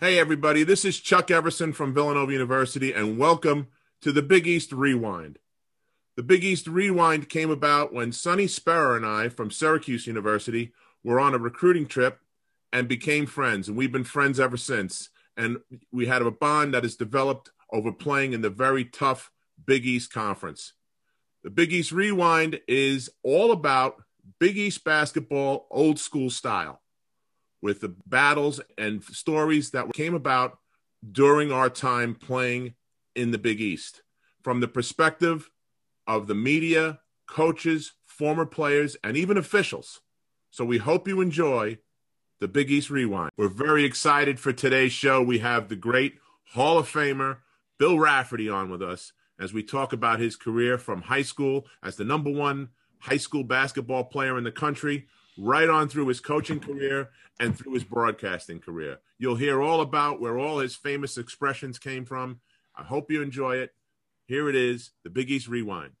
Hey, everybody, this is Chuck Everson from Villanova University, and welcome to the Big East Rewind. The Big East Rewind came about when Sonny Spera and I from Syracuse University were on a recruiting trip and became friends, and we've been friends ever since. And we had a bond that has developed over playing in the very tough Big East Conference. The Big East Rewind is all about Big East basketball, old school style with the battles and stories that came about during our time playing in the Big East from the perspective of the media, coaches, former players, and even officials. So we hope you enjoy the Big East Rewind. We're very excited for today's show. We have the great Hall of Famer Bill Raftery on with us as we talk about his career from high school as the number one high school basketball player in the country right on through his coaching career and through his broadcasting career. You'll hear all about where all his famous expressions came from. I hope you enjoy it. Here it is the Big East Rewind.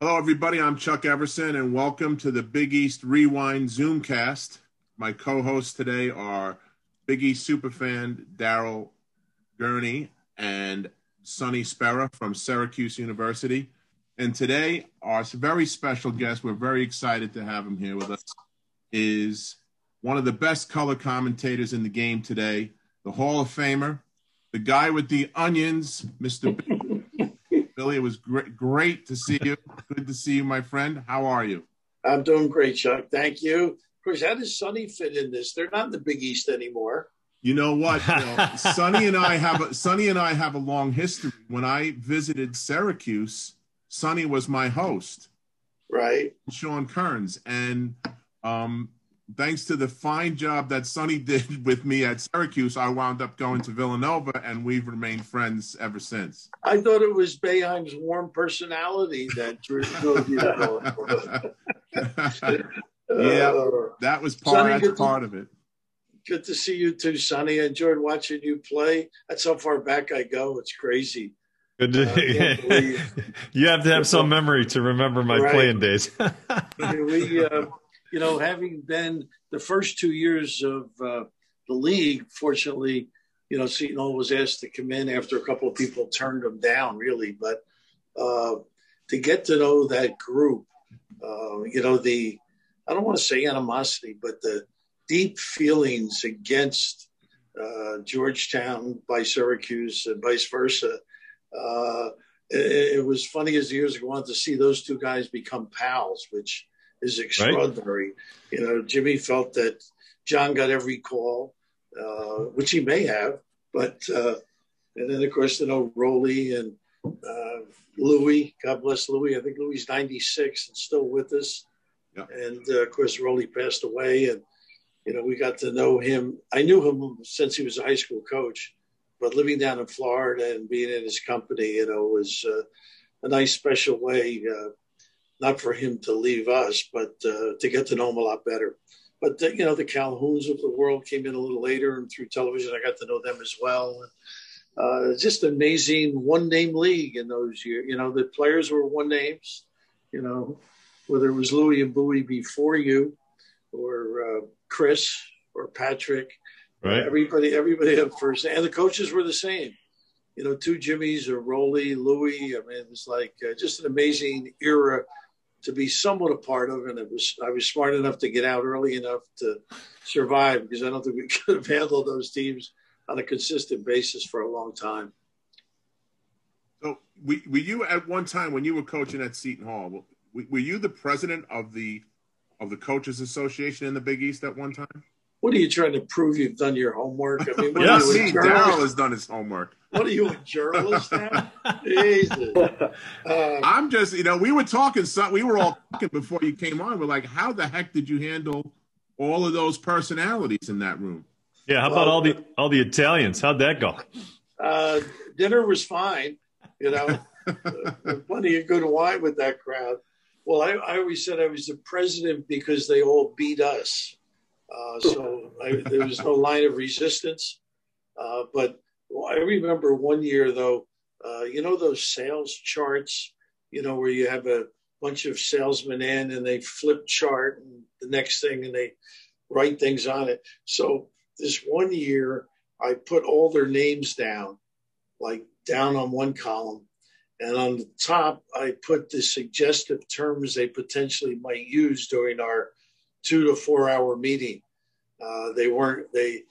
Hello, everybody. I'm Chuck Everson, and welcome to the Big East Rewind Zoomcast. My co hosts today are Big East superfan Daryl Gurney and Sonny Spera from Syracuse University. And today, our very special guest, we're very excited to have him here with us, is one of the best color commentators in the game today, the Hall of Famer, the guy with the onions, Mr. Billy. It was great, great to see you. Good to see you, my friend. How are you? I'm doing great, Chuck. Thank you. Of course, how does Sonny fit in this? They're not in the Big East anymore. You know what? You know, Sonny and I have a, Sonny and I have a long history. When I visited Syracuse, Sonny was my host, right? Sean Kearns, and um, thanks to the fine job that Sonny did with me at Syracuse, I wound up going to Villanova, and we've remained friends ever since. I thought it was Boeheim's warm personality that drew you to Yeah, uh, that was part, Sonny, that's part to, of it. Good to see you too, Sonny. I enjoyed watching you play. That's how far back I go. It's crazy. Good to, uh, you have to have some memory to remember my right. playing days. we, uh, you know, having been the first two years of uh, the league, fortunately, you know, Seton Hall was asked to come in after a couple of people turned them down, really. But uh, to get to know that group, uh, you know, the, I don't want to say animosity, but the deep feelings against uh, Georgetown by Syracuse and vice versa. Uh, it, it, was funny as the years go on to see those two guys become pals, which is extraordinary. Right. You know, Jimmy felt that John got every call, uh, which he may have, but uh, and then of course you know Rollie and uh, Louis. God bless Louis. I think Louis 96 and still with us. Yeah. And uh, of course Rollie passed away, and you know we got to know him. I knew him since he was a high school coach, but living down in Florida and being in his company, you know, was uh, a nice special way uh, not for him to leave us, but uh, to get to know him a lot better. But the, you know, the Calhouns of the world came in a little later, and through television, I got to know them as well. Uh, just amazing one name league in those years. You know, the players were one names. You know, whether it was Louis and Bowie before you, or uh, Chris or Patrick. Right. Everybody, everybody had first, and the coaches were the same you know, two Jimmys or Rollie, Louis. I mean, it's like uh, just an amazing era to be somewhat a part of, and it was I was smart enough to get out early enough to survive because I don't think we could have handled those teams on a consistent basis for a long time. So, were you at one time when you were coaching at Seton Hall? Were you the president of the of the coaches association in the Big East at one time? What are you trying to prove? You've done your homework. I mean, what yes, see, Daryl has done his homework. What are you, a journalist now? Jesus. Uh, I'm just, you know, we were talking. We were all talking before you came on. We're like, how the heck did you handle all of those personalities in that room? Yeah. How about all the all the Italians? How'd that go? Uh, dinner was fine. You know, plenty of good wine with that crowd. Well, I, I always said I was the president because they all beat us. Uh, so I, there was no line of resistance. Uh, but I remember one year though, uh, you know those sales charts, you know where you have a bunch of salesmen in and they flip chart and the next thing and they write things on it. So this one year I put all their names down, like down on one column. And on the top, I put the suggestive terms they potentially might use during our two to four hour meeting. Uh, they weren't they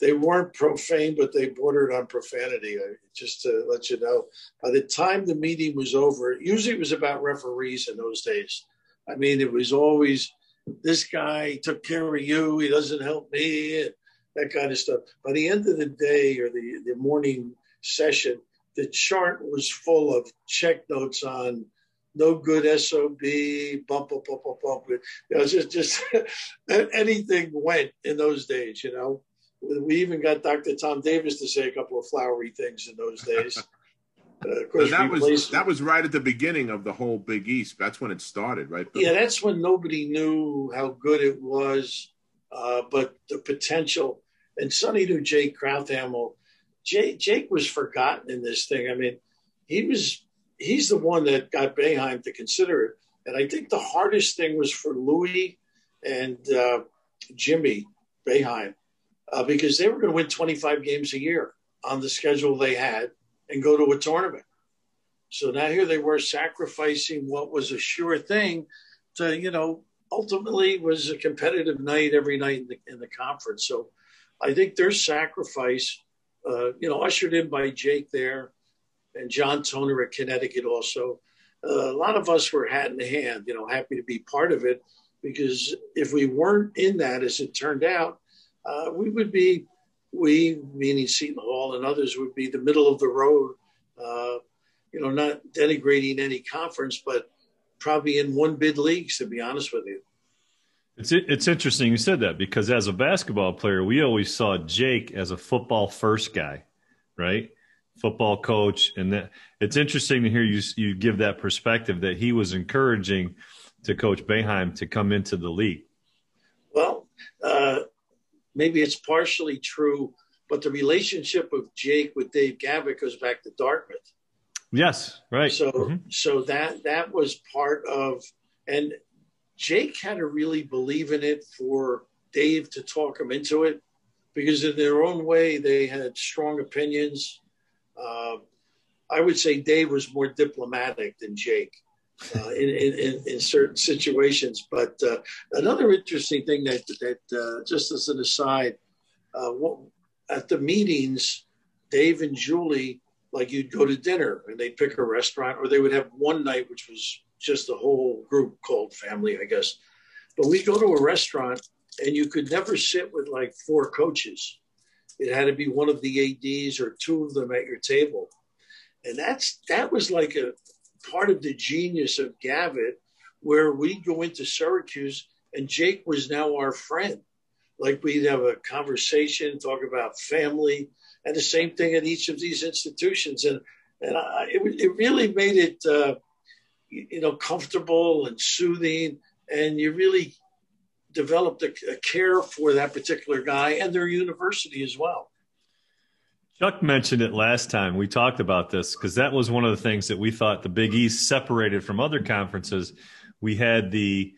they weren't profane, but they bordered on profanity. Just to let you know, by the time the meeting was over, usually it was about referees in those days. I mean, it was always this guy took care of you, he doesn't help me, that kind of stuff. By the end of the day or the, the morning session, the chart was full of check notes on no good SOB, bump, bump, bump, bump, bump. You know, just, just anything went in those days, you know. We even got Dr. Tom Davis to say a couple of flowery things in those days. Uh, of course, that was that was right at the beginning of the whole Big East. That's when it started, right? Yeah, that's when nobody knew how good it was, uh, but the potential. And Sonny knew Jake Crouthamel. Jake, Jake was forgotten in this thing. I mean, he was he's the one that got Boeheim to consider it. And I think the hardest thing was for Louis and uh, Jimmy Boeheim uh, because they were going to win 25 games a year on the schedule they had and go to a tournament. So now here they were sacrificing what was a sure thing to, you know, ultimately was a competitive night every night in the, in the conference. So I think their sacrifice, uh, you know, ushered in by Jake there and John Toner at Connecticut also. Uh, a lot of us were hat in hand, you know, happy to be part of it because if we weren't in that, as it turned out, uh, we would be, we, meaning Seton Hall and others, would be the middle of the road, uh, you know, not denigrating any conference, but probably in one bid leagues, to be honest with you. It's it's interesting you said that because as a basketball player, we always saw Jake as a football first guy, right? Football coach, and that it's interesting to hear you you give that perspective that he was encouraging to Coach Boeheim to come into the league. Well, uh, maybe it's partially true, but the relationship of Jake with Dave Gavitt goes back to Dartmouth. Yes, right. So, mm-hmm. so that that was part of, and Jake had to really believe in it for Dave to talk him into it, because in their own way they had strong opinions. Uh, I would say Dave was more diplomatic than Jake uh, in, in, in, certain situations. But uh, another interesting thing that, that uh, just as an aside, uh, what, at the meetings, Dave and Julie, like you'd go to dinner and they'd pick a restaurant, or they would have one night, which was just a whole group called family, I guess. But we'd go to a restaurant and you could never sit with like four coaches. It had to be one of the ADs or two of them at your table. And that's that was like a, part of the genius of Gavitt, where we go into Syracuse and Jake was now our friend. Like we'd have a conversation, talk about family, and the same thing at each of these institutions. And and I, it, it really made it, uh, you know, comfortable and soothing, and you really developed a, a care for that particular guy and their university as well. Chuck mentioned it last time. We talked about this because that was one of the things that we thought the Big East separated from other conferences. We had the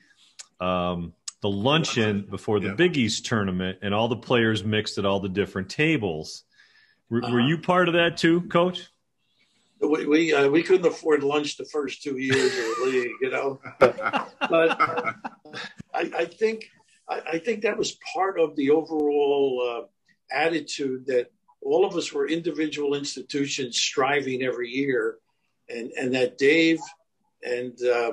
um, the luncheon before the yeah. Big East tournament, and all the players mixed at all the different tables. Were, uh-huh. were you part of that too, Coach? We we, uh, we couldn't afford lunch the first two years of the league, you know. but I, I think I, I, think that was part of the overall uh, attitude that all of us were individual institutions striving every year, and and that Dave and uh,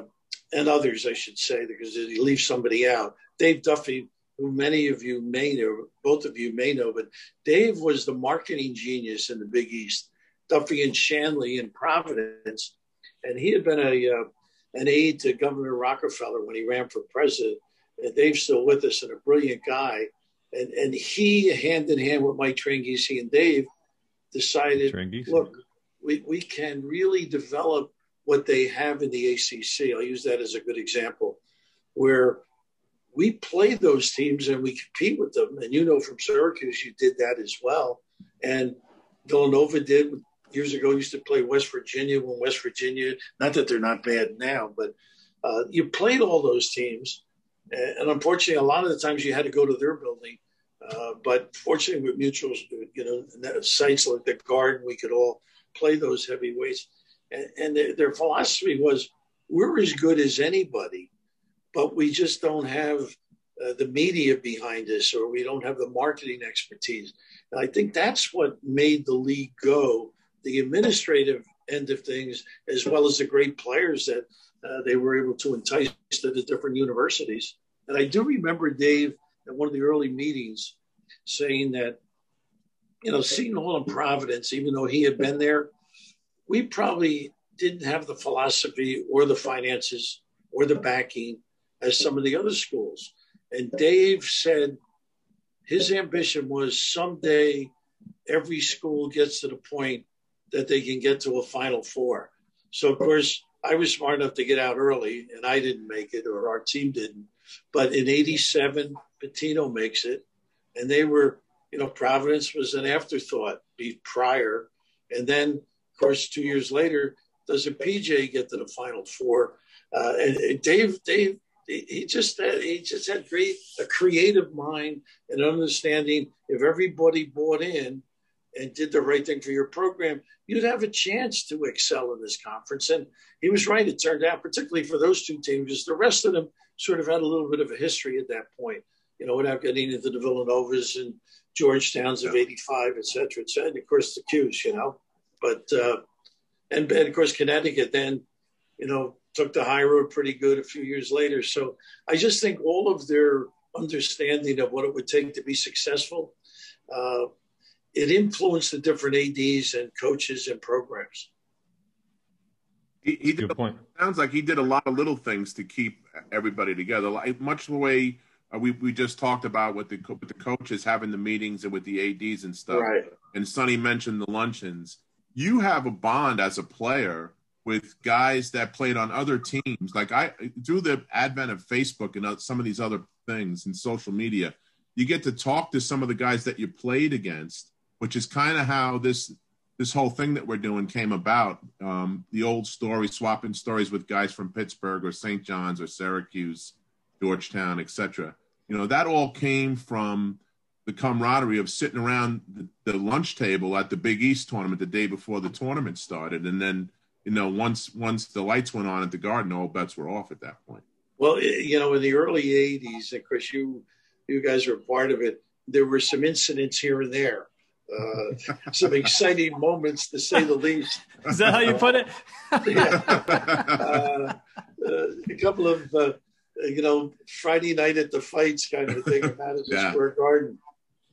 and others, I should say, because you leave somebody out. Dave Duffy, who many of you may know, both of you may know, but Dave was the marketing genius in the Big East. Duffy and Shanley in Providence, and he had been a uh, an aide to Governor Rockefeller when he ran for president. And Dave's still with us and a brilliant guy and and he hand in hand with Mike Tranghese and Dave decided, look, we, we can really develop what they have in the ACC. I'll use that as a good example, where we play those teams and we compete with them. And you know from Syracuse, you did that as well. And Villanova did years ago. Used to play West Virginia when West Virginia, not that they're not bad now, but uh, you played all those teams and unfortunately, a lot of the times you had to go to their building Uh, but fortunately, with mutuals, you know, sites like the Garden, we could all play those heavyweights. And, and their, their philosophy was, we're as good as anybody, but we just don't have uh, the media behind us, or we don't have the marketing expertise. And I think that's what made the league go. The administrative end of things, as well as the great players that uh, they were able to entice to the different universities. And I do remember Dave at one of the early meetings saying that, you know, Seton Hall and Providence, even though he had been there, we probably didn't have the philosophy or the finances or the backing as some of the other schools. And Dave said his ambition was someday every school gets to the point that they can get to a Final Four. So, of course, I was smart enough to get out early, and I didn't make it, or our team didn't. But in '87, Pitino makes it, and they were, you know, Providence was an afterthought be prior, and then, of course, two years later, does a PJ get to the Final Four? Uh, and, and Dave, Dave, he just had, he just had great a creative mind and understanding. If everybody bought in, and did the right thing for your program, you'd have a chance to excel in this conference. And he was right. It turned out, particularly for those two teams, because the rest of them sort of had a little bit of a history at that point, you know, without getting into the Villanovas and Georgetowns of 85, et cetera, et cetera. And of course, the Qs, you know. But, uh, and, and of course, Connecticut then, you know, took the high road pretty good a few years later. So I just think all of their understanding of what it would take to be successful uh, it influenced the different ADs and coaches and programs. He, he did, Good point. Sounds like he did a lot of little things to keep everybody together, like much the way uh, we we just talked about with the with the coaches having the meetings and with the ADs and stuff. Right. And Sonny mentioned the luncheons. You have a bond as a player with guys that played on other teams. Like I, through the advent of Facebook and some of these other things and social media, you get to talk to some of the guys that you played against which is kind of how this this whole thing that we're doing came about. Um, the old story, swapping stories with guys from Pittsburgh or St. John's or Syracuse, Georgetown, etc. You know, that all came from the camaraderie of sitting around the, the, lunch table at the Big East tournament the day before the tournament started, and then you know once once the lights went on at the Garden, all bets were off at that point. Well, you know, in the early '80s, of course, you you guys were part of it. There were some incidents here and there uh, some exciting moments to say the least. Is that how you put it? yeah. Uh, uh, a couple of, uh, you know, Friday night at the fights kind of thing at Madison yeah. Square Garden.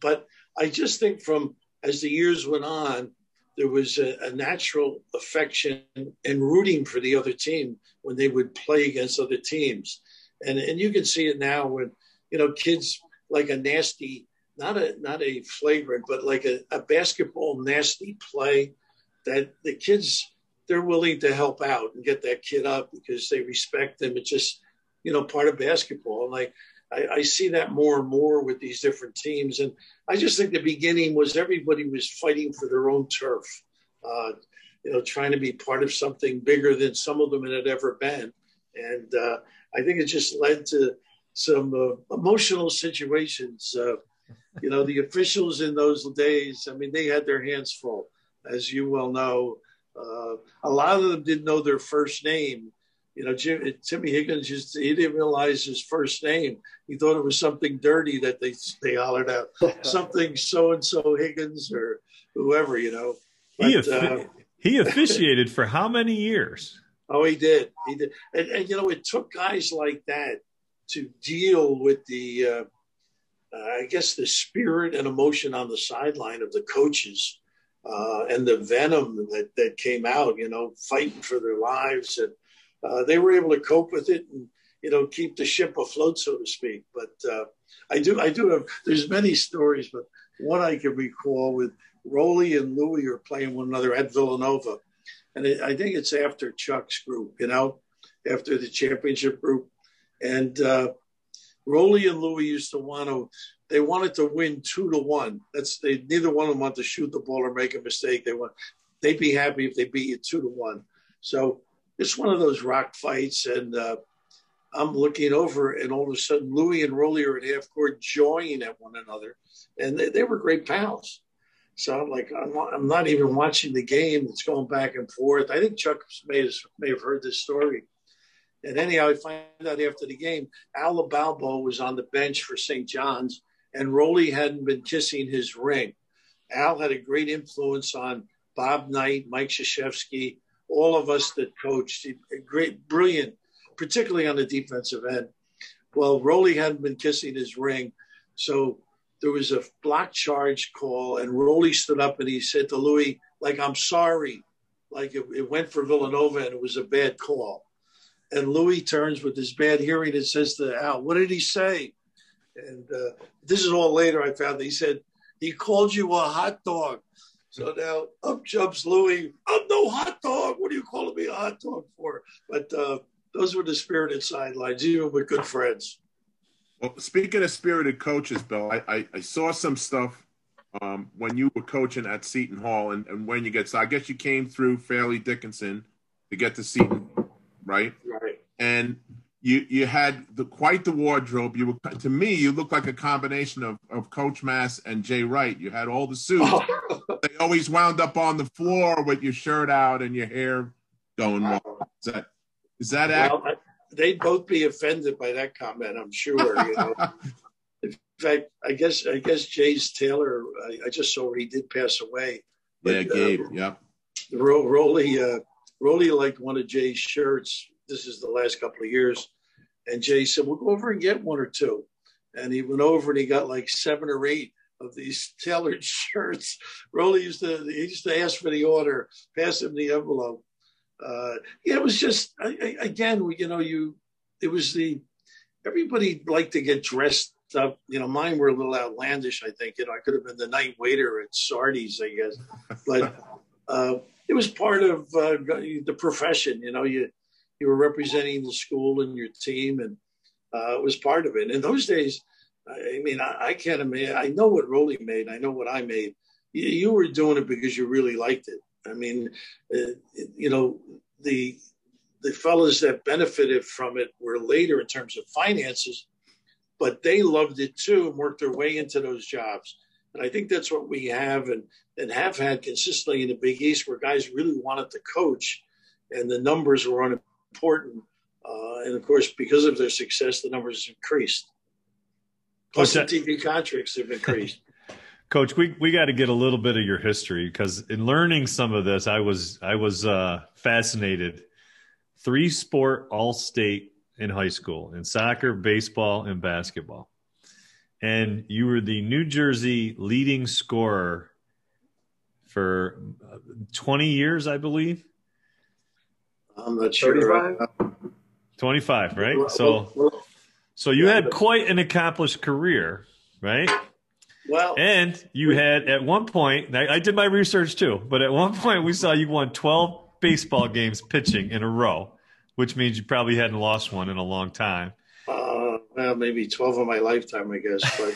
But I just think from as the years went on, there was a, a, natural affection and rooting for the other team when they would play against other teams. And, and you can see it now when, you know, kids like a nasty not a not a flagrant, but like a, a basketball nasty play that the kids they're willing to help out and get that kid up because they respect them. It's just you know part of basketball. And I, I see that more and more with these different teams. And I just think the beginning was everybody was fighting for their own turf. Uh, you know, trying to be part of something bigger than some of them had ever been. And uh, I think it just led to some uh, emotional situations. Uh, you know, the officials in those days, I mean, they had their hands full, as you well know. Uh, a lot of them didn't know their first name. You know, Jim, Timmy Higgins just he didn't realize his first name. He thought it was something dirty that they they hollered out, something so and so Higgins or whoever. You know, but, he uh, he officiated for how many years? Oh, he did. He did, and, and you know, it took guys like that to deal with the uh, uh, I guess the spirit and emotion on the sideline of the coaches uh, and the venom that, that came out, you know, fighting for their lives. And uh, they were able to cope with it and, you know, keep the ship afloat, so to speak. But uh, I do, I do have, there's many stories, but one I can recall with Rollie and Louie are playing one another at Villanova. And it, I think it's after Chuck's group, you know, after the championship group. And, Rollie and Louie used to want to. They wanted to win two to one. That's they. Neither one of them want to shoot the ball or make a mistake. They want. They'd be happy if they beat you two to one. So it's one of those rock fights, and uh, I'm looking over, and all of a sudden, Louie and Rollie are at half court joining at one another, and they, they were great pals. So I'm like, I'm not, I'm not, even watching the game. It's going back and forth. I think Chuck may may have heard this story. And anyhow, I find out after the game, Al Balbo was on the bench for St. John's, and Rollie hadn't been kissing his ring. Al had a great influence on Bob Knight, Mike Krzyzewski, all of us that coached. Great, brilliant, particularly on the defensive end. Well, Rollie hadn't been kissing his ring, so there was a block charge call, and Rollie stood up and he said to Louis, like, I'm sorry. Like it, it went for Villanova and it was a bad call. And Louis turns with his bad hearing and says to Al, What did he say? And uh, this is all later I found that he said, He called you a hot dog. So now up jumps Louis. I'm no hot dog. What are you calling me a hot dog for? But uh, those were the spirited sidelines, even with good friends. Well, speaking of spirited coaches, Bill, I, I, I saw some stuff um, when you were coaching at Seton Hall, and, and when you get so I guess you came through Fairleigh Dickinson to get to Seton, right? And you you had the quite the wardrobe. You were to me, you looked like a combination of, of Coach Mass and Jay Wright. You had all the suits. they always wound up on the floor with your shirt out and your hair going. Is that is that well, they'd both be offended by that comment, I'm sure. You know, in fact, I guess I guess Jay's tailor. I, I just saw he did pass away. But, yeah, Gabe. Uh, yeah. Ro- Rollie, uh, Rollie liked one of Jay's shirts. This is the last couple of years, and Jay said, "We'll go over and get one or two. And he went over and he got like seven or eight of these tailored shirts. Rollie used to he used to ask for the order, pass him the envelope uh, it was just I, I, again, you know, you it was the everybody liked to get dressed up. You know, mine were a little outlandish. I think you know I could have been the night waiter at Sardi's, I guess, but uh, it was part of uh, the profession. You know, you you were representing the school and your team, and uh, it was part of it. In those days, I mean, I, I can't imagine. I know what Rollie made. I know what I made. You, you were doing it because you really liked it. I mean, uh, you know, the the fellows that benefited from it were later in terms of finances, but they loved it too and worked their way into those jobs. And I think that's what we have and, and have had consistently in the Big East, where guys really wanted to coach, and the numbers were unimportant. Uh, and of course, because of their success, the numbers increased. Plus, the TV contracts have increased. Coach, we, we got to get a little bit of your history because in learning some of this, I was I was uh, fascinated. Three sport all state in high school in soccer, baseball, and basketball, and you were the New Jersey leading scorer for uh, twenty years, I believe. I'm not sure. 25, right? So, so you had quite an accomplished career, right? Well, and you had at one point, I, I, did my research too, but at one point we saw you won 12 baseball games pitching in a row, which means you probably hadn't lost one in a long time. Uh, well, maybe 12 of my lifetime, I guess. But,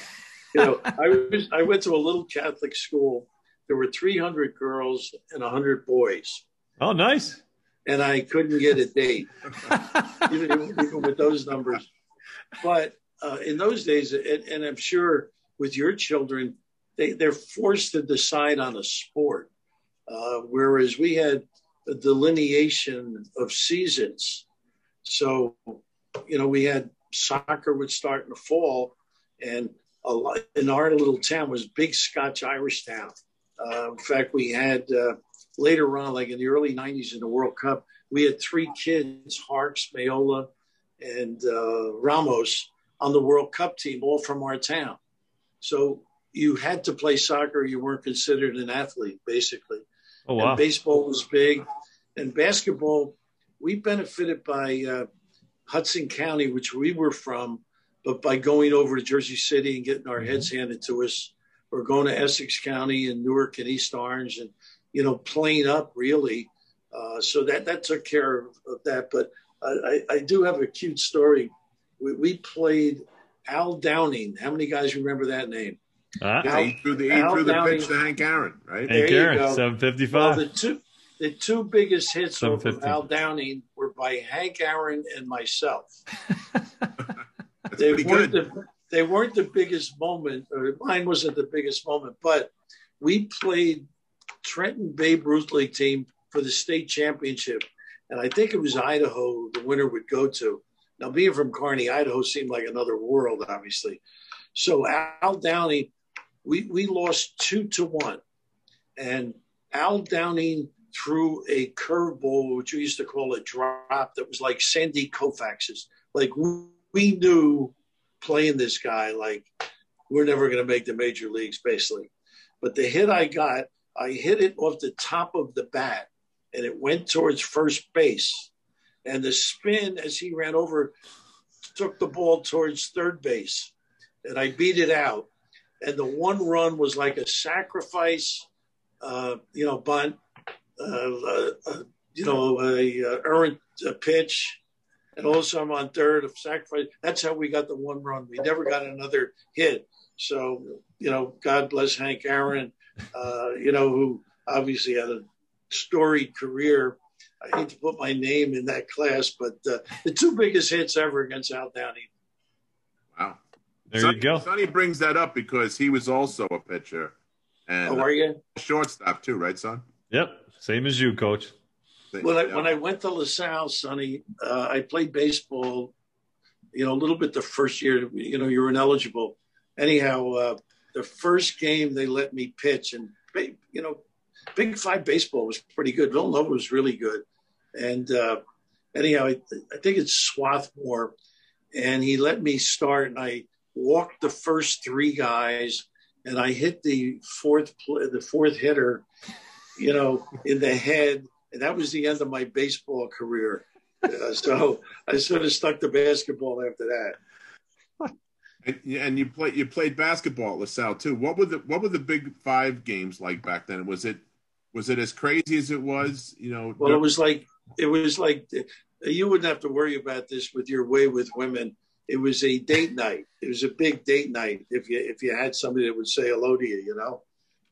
you know, I, was, I went to a little Catholic school. There were 300 girls and 100 boys. Oh, nice. And I couldn't get a date, even, even, with those numbers. But uh, in those days, and, and I'm sure with your children, they, they're forced to decide on a sport. Uh, whereas we had a delineation of seasons. So, you know, we had soccer would start in the fall, and a lot, in our little town was big Scotch Irish town. Uh, in fact, we had uh, later on, like in the early 90s in the World Cup, we had three kids, Harkes, Meola, and uh, Ramos, on the World Cup team, all from our town. So you had to play soccer. You weren't considered an athlete, basically. Oh, wow. And baseball was big. And basketball, we benefited by uh, Hudson County, which we were from, but by going over to Jersey City and getting our mm-hmm. heads handed to us, or going to Essex County and Newark and East Orange and, you know, plane up really. Uh, so that, that took care of, of that. But I, I, do have a cute story. We, we played Al Downing. How many guys remember that name? Uh, Al, he threw the, he threw the pitch to Hank Aaron, right? Hank Aaron, 755. Well, the, two, the two biggest hits of Al Downing were by Hank Aaron and myself. They weren't good. the they weren't the biggest moment, or mine wasn't the biggest moment, but we played Trenton Babe Ruth League team for the state championship, and I think it was Idaho. The winner would go to. Now, being from Kearny, Idaho seemed like another world, obviously. So Al Downing, we we lost two to one, and Al Downing threw a curveball, which we used to call a drop, that was like Sandy Koufax's. Like we knew playing this guy, like we're never going to make the major leagues, basically. But the hit I got, I hit it off the top of the bat, and it went towards first base. And the spin as he ran over took the ball towards third base, and I beat it out. And the one run was like a sacrifice, uh, you know, bunt, uh, uh, uh, you know, a, uh errant uh, pitch, and also I'm on third of sacrifice. That's how we got the one run. We never got another hit. So, you know, God bless Hank Aaron, uh, you know, who obviously had a storied career. I hate to put my name in that class, but uh, the two biggest hits ever against Al Downing. Wow. There Sonny, you go. Sonny brings that up because he was also a pitcher and How are you? shortstop too, right, son? Yep. Same as you, coach. When I Yeah. when I went to LaSalle, Sonny, uh, I played baseball. You know, a little bit the first year. You know, you were ineligible. Anyhow, uh, the first game they let me pitch, and you know, Big Five baseball was pretty good. Villanova was really good, and uh, anyhow, I, I think it's Swarthmore, and he let me start, and I walked the first three guys, and I hit the fourth pl- the fourth hitter, you know, in the head and that was the end of my baseball career. Uh, so I sort of stuck to basketball after that. And, and you played you played basketball at LaSalle too. What were the what were the Big Five games like back then? Was it was it as crazy as it was? You know, Well, it was like it was like you wouldn't have to worry about this with your way with women. It was a date night. It was a big date night if you if you had somebody that would say hello to you, you know.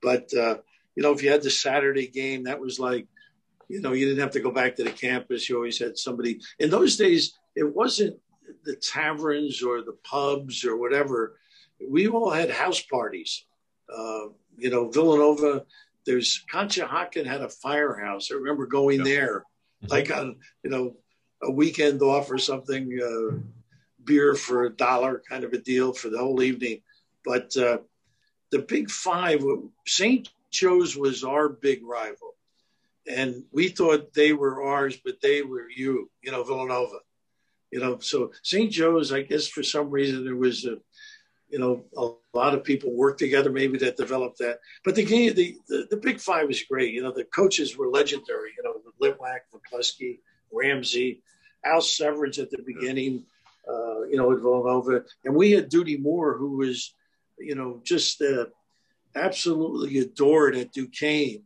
But uh, you know, if you had the Saturday game, that was like you know, you didn't have to go back to the campus. You always had somebody. In those days, it wasn't the taverns or the pubs or whatever. We all had house parties. Uh, you know, Villanova, there's Conshohocken had a firehouse. I remember going Yeah. there, like on, you know, a weekend off or something, uh, beer for a dollar kind of a deal for the whole evening. But uh, the Big Five, St. Joe's was our big rival and we thought they were ours, but they were you, you know, Villanova, you know. So St. Joe's, I guess, for some reason there was a, you know, a lot of people worked together maybe that developed that. But the game, the, the the Big Five was great. You know, the coaches were legendary. You know, Litwack, McCloskey, Ramsay, Al Severance at the beginning. Uh, you know, at Villanova, and we had Dudey Moore, who was, you know, just uh, absolutely adored at Duquesne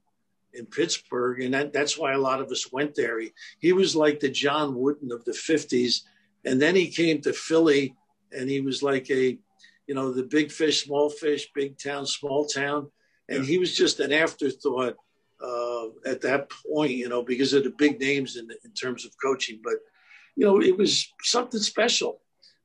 in Pittsburgh, and that, that's why a lot of us went there. He, he was like the John Wooden of the '50s, and then he came to Philly, and he was like a, you know, the big fish, small fish, big town, small town, and he was just an afterthought uh, at that point, you know, because of the big names in, in terms of coaching. But you know, it was something special.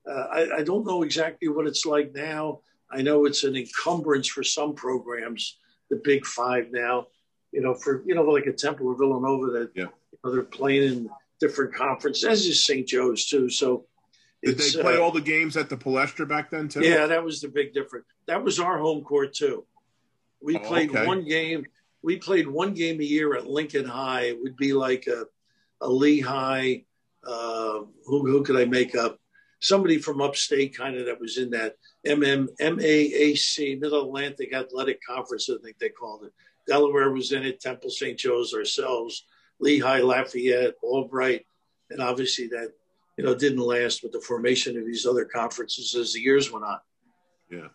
Uh, I, I don't know exactly what it's like now. I know it's an encumbrance for some programs, the Big Five now you know, for you know, like a Temple or Villanova that Yeah. you know, they're playing in different conferences, as is St. Joe's too. So Did they play uh, all the games at the Palestra back then too? yeah, that was the big difference. That was our home court too. We Oh, played okay. one game. We played one game a year at Lincoln High. It would be like a, a Lehigh. Uh, who who could I make up? Somebody from upstate, kind of that was in that MM MAAC Mid Atlantic Athletic Conference. I think they called it. Delaware was in it. Temple St. Joe's ourselves. Lehigh, Lafayette, Albright, and obviously that you know didn't last with the formation of these other conferences as the years went on. Yeah.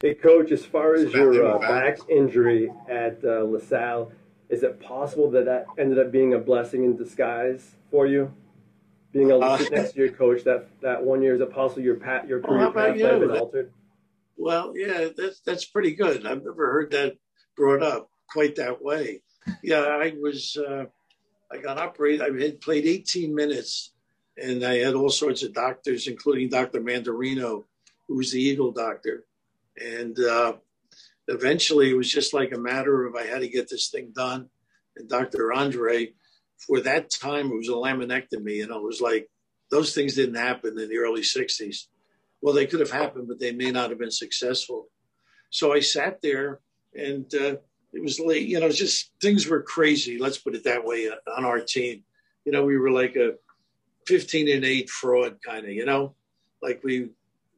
Hey, coach, as far as So your uh, back. back injury at uh, LaSalle, is it possible that that ended up being a blessing in disguise for you? Being able to sit Uh, next to your coach that that one year, is it possible your pat your Well, career how about path might have you? been altered? Well, yeah, that's that's pretty good. I've never heard that brought up quite that way. Yeah, I was. Uh, I got operated. I had played 18 minutes, and I had all sorts of doctors, including Dr. Mandarino, who was the Eagle doctor. And uh, eventually, it was just like a matter of I had to get this thing done. And Dr. Andre, for that time, it was a laminectomy, and it was like those things didn't happen in the early 60s. Well, they could have happened, but they may not have been successful. So I sat there, and uh, it was late. You know, just things were crazy. Let's put it that way uh, on our team. You know, we were like a 15 and eight fraud kind of. You know, like we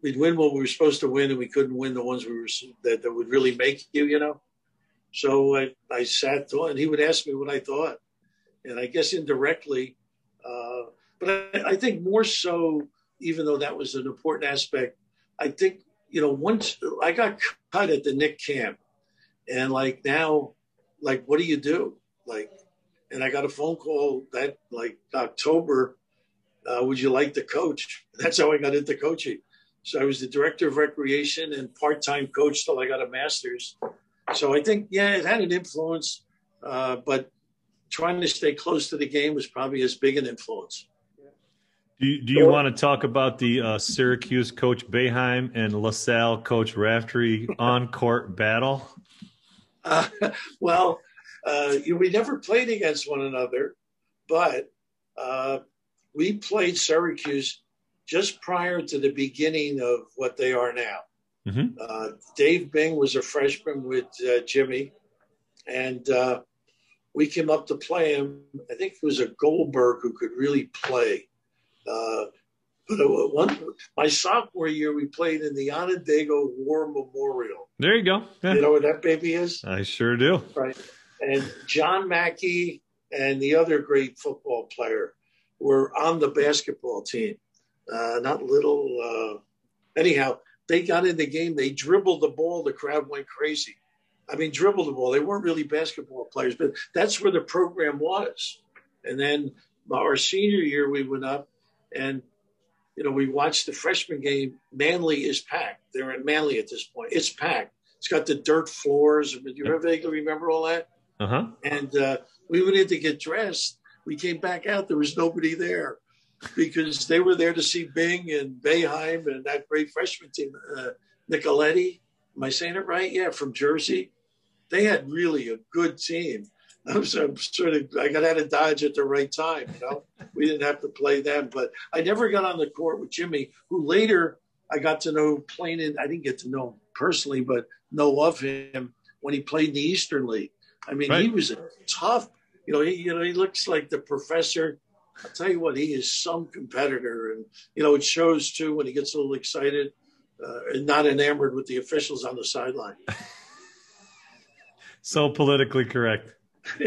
we'd win what we were supposed to win, and we couldn't win the ones we were that, that would really make you. You know, so I I sat there, and he would ask me what I thought, and I guess indirectly, uh, but I, I think more so, even though that was an important aspect, I think you know once I got cut at the Knick camp and like now, like, what do you do? Like, and I got a phone call that like October. Uh, would you like to coach? That's how I got into coaching. So I was the director of recreation and part-time coach till I got a master's. So I think, yeah, it had an influence, uh, but trying to stay close to the game was probably as big an influence. Do you, do you want to talk about the uh, Syracuse coach Boeheim and LaSalle coach Raftery on court battle? Uh, well, uh, we never played against one another, but uh, we played Syracuse just prior to the beginning of what they are now. Mm-hmm. Uh, Dave Bing was a freshman with uh, Jimmy, and uh, we came up to play him. I think it was a Goldberg who could really play. But one, my sophomore year, we played in the Onondaga War Memorial. There you go. Yeah. You know what that baby is? I sure do. Right. And John Mackey and the other great football player were on the basketball team. Uh, not little. Uh, anyhow, they got in the game. They dribbled the ball. The crowd went crazy. I mean, dribbled the ball. They weren't really basketball players, but that's where the program was. And then our senior year, we went up and you know, we watched the freshman game. Manley is packed. They're in Manley at this point. It's packed. It's got the dirt floors. Do you ever vaguely remember all that? Uh-huh. And uh, we went in to get dressed. We came back out. There was nobody there because they were there to see Bing and Boeheim and that great freshman team, uh, Nicoletti. Am I saying it right? Yeah, from Jersey. They had really a good team. I'm, I'm sort of I got out of Dodge at the right time. You know, we didn't have to play them, but I never got on the court with Jimmy, who later I got to know playing in. I didn't get to know him personally, but know of him when he played in the Eastern League. I mean, right. he was a tough. You know, he you know he looks like the professor. I'll tell you what, he is some competitor, and you know it shows too when he gets a little excited uh, and not enamored with the officials on the sideline. so politically correct.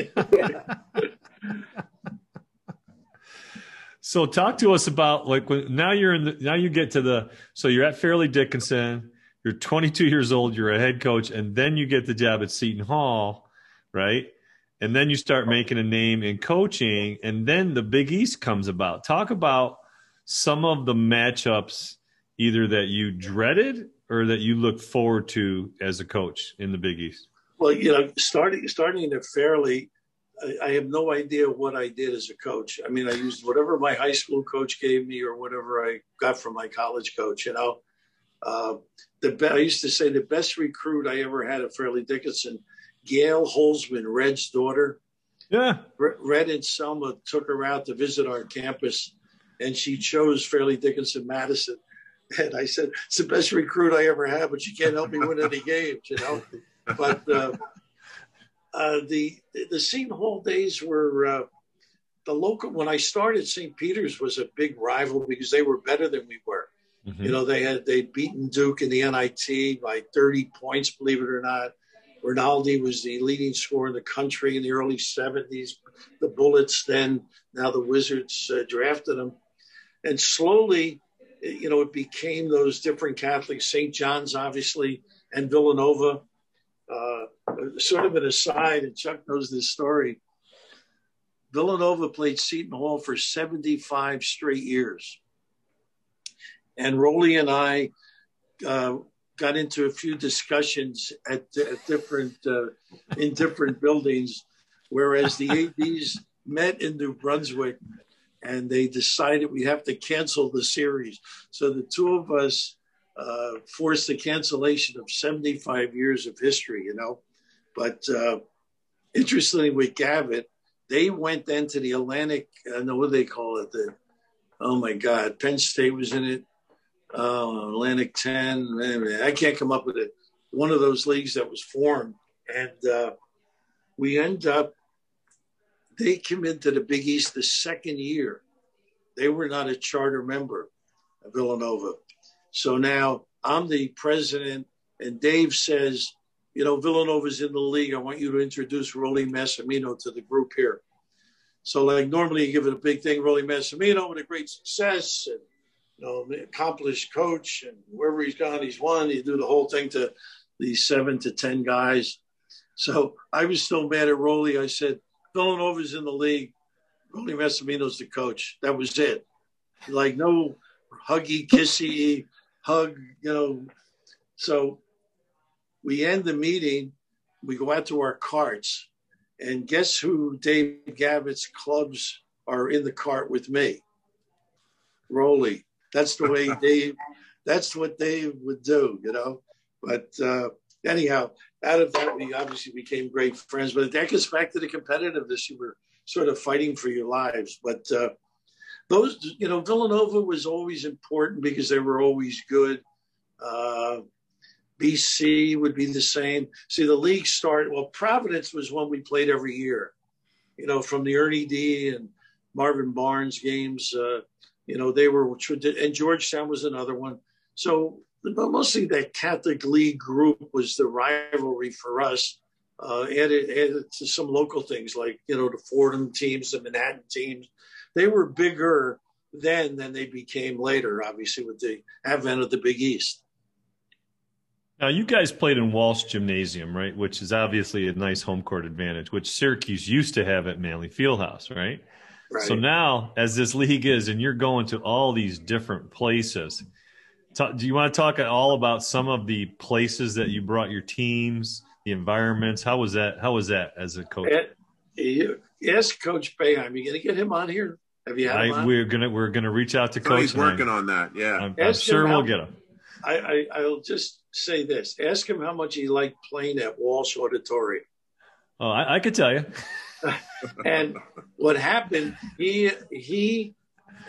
so talk to us about like when now you're in the now you get to the so you're at Fairleigh Dickinson, you're 22 years old, you're a head coach, and then you get the job at Seton Hall, right? And then you start making a name in coaching, and then the Big East comes about. Talk about some of the matchups either that you dreaded or that you look forward to as a coach in the Big East. Well, you know, starting starting at Fairleigh, I, I, have no idea what I did as a coach. I mean, I used whatever my high school coach gave me or whatever I got from my college coach. You know, uh, the be- I used to say the best recruit I ever had at Fairleigh Dickinson, Gail Holzman, Red's daughter. Yeah, Red and Selma took her out to visit our campus, and she chose Fairleigh Dickinson Madison. And I said, "It's the best recruit I ever had, but you can't help me win any games." You know but uh, uh, the the Seton Hall days were uh, the local. When I started, St. Peter's was a big rival because they were better than we were. Mm-hmm. You know, they had they'd beaten Duke in the NIT by 30 points, believe it or not. Rinaldi was the leading scorer in the country in the early 70s. The Bullets, then now the Wizards uh, drafted him, and slowly, you know, it became those different Catholics. St. John's, obviously, and Villanova sort of an aside, and Chuck knows this story. Villanova played Seton Hall for 75 straight years. And Rollie and I uh, got into a few discussions at, at different uh, in different buildings, whereas the ADs met in New Brunswick and they decided we have to cancel the series. So the two of us uh, forced the cancellation of 75 years of history, you know. But uh, interestingly, with Gavitt, they went then to the Atlantic, I know what they call it, the, oh my God, Penn State was in it, uh, Atlantic 10, I can't come up with it. One of those leagues that was formed. And uh, we end up they came into the Big East the second year. They were not a charter member of Villanova. So now I'm the president, and Dave says, you know, Villanova's in the league. I want you to introduce Rollie Massimino to the group here. So, like, normally you give it a big thing, Rollie Massimino with a great success and, you know, accomplished coach, and wherever he's gone, he's won. You do the whole thing to these seven to 10 guys. So I was still mad at Rollie. I said, Villanova's in the league. Rollie Massimino's the coach. That was it. Like no huggy, kissy, hug, you know. So we end the meeting. We go out to our carts, and guess who Dave Gavitt's clubs are in the cart with me? Rollie. That's the way Dave. That's what Dave would do, you know. But uh, anyhow, out of that, we obviously became great friends. But that gets back to the competitiveness. You were sort of fighting for your lives. But uh, those, you know, Villanova was always important because they were always good. Uh, BC would be the same. See, the league started, well, Providence was one we played every year, you know, from the Ernie D and Marvin Barnes games. Uh, you know, they were, and Georgetown was another one. So but mostly that Catholic League group was the rivalry for us. Uh, added, added to some local things like you know the Fordham teams, the Manhattan teams. They were bigger then than they became later. Obviously, with the advent of the Big East. Now, you guys played in Walsh Gymnasium, right? Which is obviously a nice home court advantage, which Syracuse used to have at Manley Fieldhouse, right? right? So now, as this league is, and you're going to all these different places, do you want to talk at all about some of the places that you brought your teams, the environments? How was that? How was that as a coach? Yes, Coach Boeheim. You going to get him on here? Have you had I, We're gonna we're gonna reach out to oh, Coach. he's working on that. Yeah, I'm, I'm sure we'll get him. I, I will just say this: ask him how much he liked playing at Walsh Auditorium. Oh, I, I could tell you. and what happened? He he,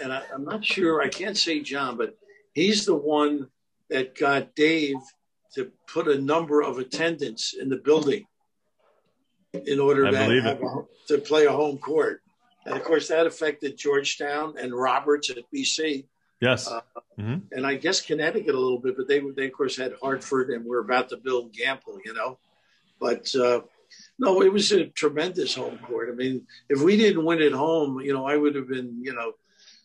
and I, I'm not sure. I can't say John, but He's the one that got Dave to put a number of attendants in the building in order to, a, to play a home court. And of course, that affected Georgetown and Roberts at BC. Yes. Uh, mm-hmm. And I guess Connecticut a little bit, but they, they of course, had Hartford and we're about to build Gampel, you know. But uh, no, it was a tremendous home court. I mean, if we didn't win at home, you know, I would have been, you know,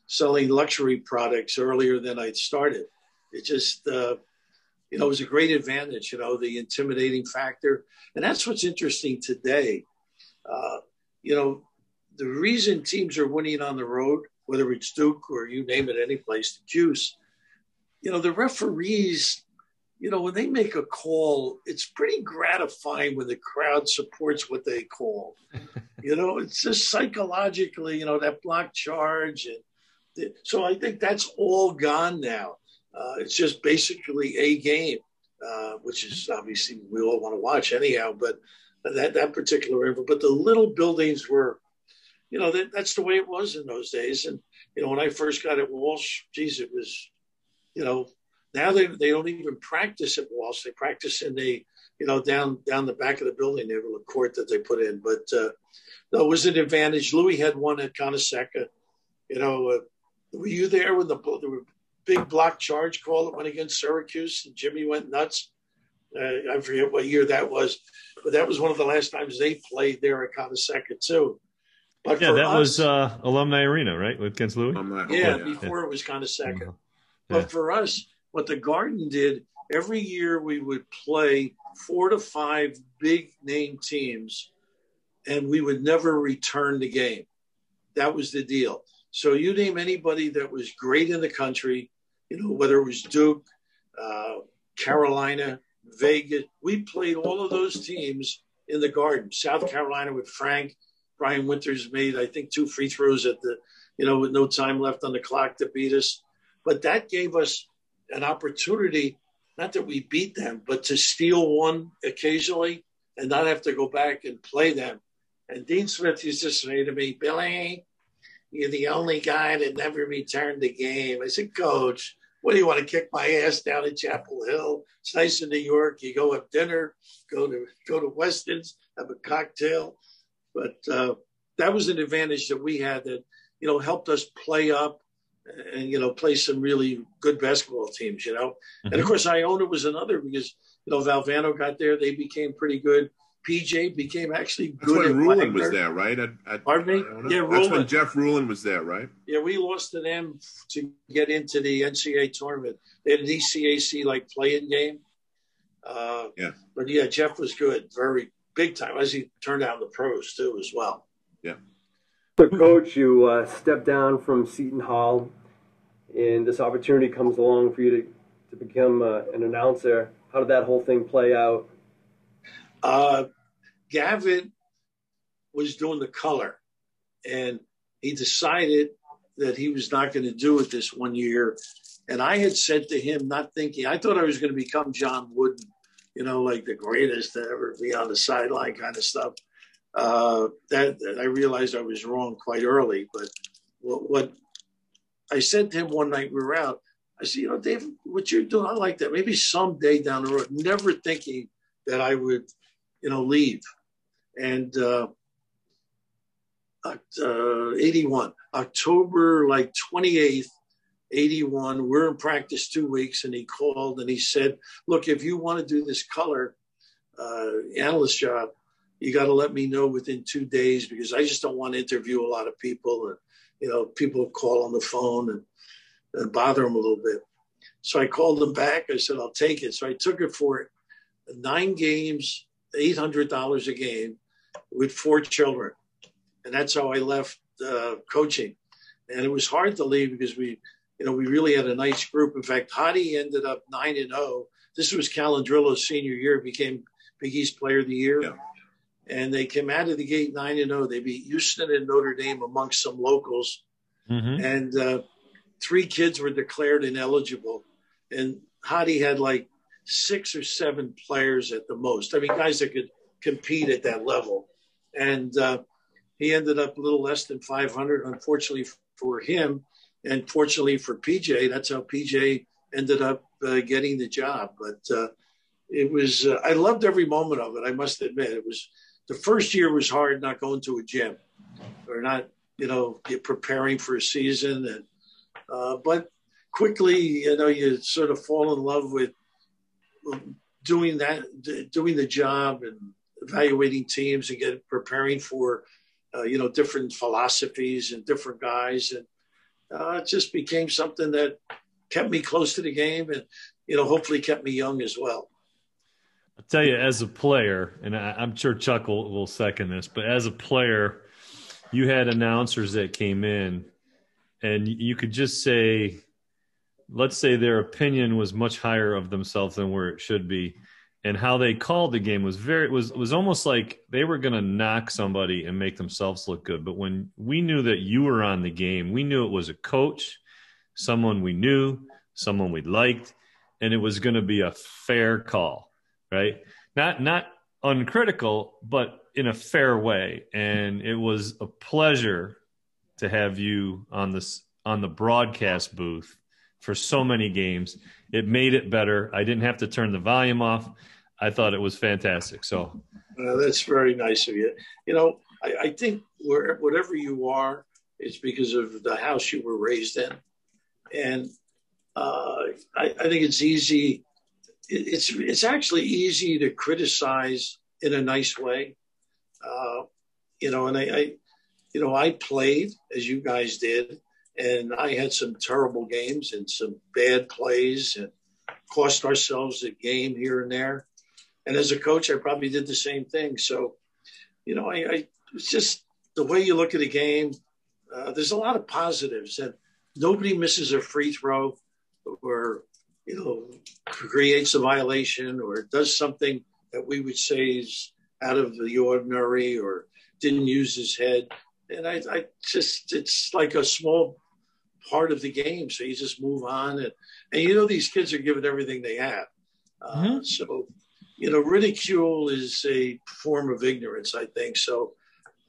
selling luxury products earlier than I'd started. It just, uh, you know, it was a great advantage, you know, the intimidating factor. And that's what's interesting today. Uh, you know, the reason teams are winning on the road, whether it's Duke or you name it, any place, the juice, you know, the referees, you know, when they make a call, it's pretty gratifying when the crowd supports what they call. you know, it's just psychologically, you know, that block charge and so I think that's all gone now. Uh, it's just basically a game, uh, which is obviously we all want to watch anyhow. But that that particular but the little buildings were, you know, that, that's the way it was in those days. And you know, when I first got at Walsh, geez, it was, you know, now they they don't even practice at Walsh. They practice in the, you know, down down the back of the building. They have a court that they put in. But uh, no, it was an advantage. Louis had one at Carnesecca. You know, uh, were you there when the, the big block charge call that went against Syracuse and Jimmy went nuts? Uh, I forget what year that was, but that was one of the last times they played there at Carnesecca too. But yeah, that us, was uh, Alumni Arena, right, with against Louis. Yeah, yeah, before it was Carnesecca. Mm-hmm. But yeah. for us, what the Garden did every year, we would play four to five big name teams, and we would never return the game. That was the deal. So you name anybody that was great in the country, you know, whether it was Duke, uh, Carolina, Vegas, we played all of those teams in the Garden. South Carolina with Frank, Brian Winters made, I think, two free throws at the, you know, with no time left on the clock to beat us. But that gave us an opportunity, not that we beat them, but to steal one occasionally and not have to go back and play them. And Dean Smith used to say to me, Billy, you're the only guy that never returned the game. I said, Coach, what do you want to kick my ass down at Chapel Hill? It's nice in New York. You go have dinner, go to go to Weston's, have a cocktail. But uh, that was an advantage that we had that you know helped us play up and you know play some really good basketball teams. You know, mm-hmm. and of mm-hmm. course Iona was another because you know Valvano got there. They became pretty good. PJ became actually good. That's when Ruland was there, right? At, at, Pardon me? Yeah, Ruland. That's when Jeff Ruland was there, right? Yeah, we lost to them to get into the NCAA tournament. They had an ECAC like playing game. Uh, yeah. But yeah, Jeff was good, very big time, as he turned out in the pros too, as well. Yeah. So, coach, you uh, stepped down from Seton Hall, and this opportunity comes along for you to, to become uh, an announcer. How did that whole thing play out? Uh, Gavin was doing the color, and he decided that he was not going to do it this one year. And I had said to him, not thinking, I thought I was going to become John Wooden, you know, like the greatest to ever be on the sideline kind of stuff. Uh, that, that, I realized I was wrong quite early. But what, what I said to him one night we were out, I said, you know, Dave, what you're doing, I like that. Maybe someday down the road, never thinking that I would, you know, leave and uh, uh, 81, October like 28th, 81. We're in practice two weeks, and he called and he said, Look, if you want to do this color uh, analyst job, you got to let me know within two days because I just don't want to interview a lot of people. And, you know, people call on the phone and, and bother them a little bit. So I called them back. I said, I'll take it. So I took it for nine games, $800 a game with four children. And that's how I left uh, coaching. And it was hard to leave because we, you know, we really had a nice group. In fact, Hoddy ended up 9 and 0. This was Callandrillo's senior year, became Big East Player of the Year. Yeah. And they came out of the gate 9 and 0. They beat Houston and Notre Dame amongst some locals. Mm-hmm. And uh, three kids were declared ineligible. And Hoddy had like six or seven players at the most. I mean, guys that could compete at that level and uh, he ended up a little less than 500. Unfortunately for him, and fortunately for PJ, that's how PJ ended up uh, getting the job. But uh, it was uh, I loved every moment of it. I must admit, it was the first year was hard, not going to a gym or not, you know, preparing for a season, and uh, but quickly, you know, you sort of fall in love with doing that, doing the job and evaluating teams and get preparing for uh, you know different philosophies and different guys and uh, it just became something that kept me close to the game and you know hopefully kept me young as well. I'll tell you as a player and I, am sure chuck will, will second this but as a player you had announcers that came in and you could just say let's say their opinion was much higher of themselves than where it should be and how they called the game was very was was almost like they were going to knock somebody and make themselves look good. But when we knew that you were on the game we knew it was a coach someone we knew someone we liked and it was going to be a fair call right? Not not uncritical but in a fair way. And it was a pleasure to have you on this on the broadcast booth for so many games it made it better i didn't have to turn the volume off I thought it was fantastic. So uh, that's very nice of you. You know, I, I think where, whatever you are, it's because of the house you were raised in, and uh, I, I, think it's easy. It, it's it's actually easy to criticize in a nice way, uh, you know. And I, I, you know, I played as you guys did, and I had some terrible games and some bad plays and cost ourselves a game here and there. And as a coach, I probably did the same thing. So, you know, I, I it's just the way you look at a game. Uh, there's a lot of positives, and nobody misses a free throw or you know creates a violation or does something that we would say is out of the ordinary or didn't use his head. And I, I just, it's like a small part of the game. So you just move on. And, and you know, these kids are giving everything they have. Uh, mm-hmm. So, you know, ridicule is a form of ignorance, I think. So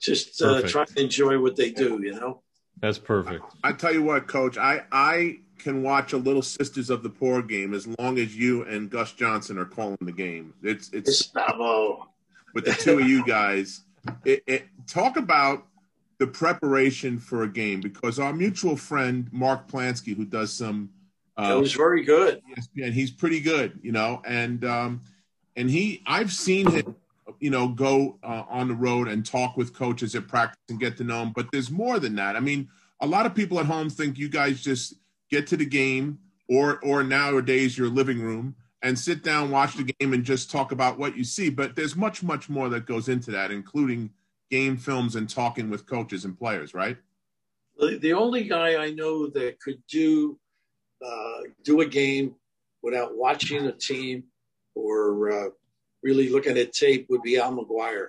just uh, try to enjoy what they do, you know? That's perfect. I, I tell you what, coach, I, I can watch a little Sisters of the Poor game as long as you and Gus Johnson are calling the game. It's, it's, Gustavo. with the two of you guys. It, it, talk about the preparation for a game because our mutual friend Mark Plansky, who does some, uh, that was very good. and he's pretty good, you know, and um, and he, I've seen him, you know, go uh, on the road and talk with coaches at practice and get to know them. But there's more than that. I mean, a lot of people at home think you guys just get to the game or or nowadays your living room and sit down, watch the game, and just talk about what you see. But there's much, much more that goes into that, including game films and talking with coaches and players, right? The only guy I know that could do uh, do a game without watching a team or uh, really looking at tape would be Al McGuire,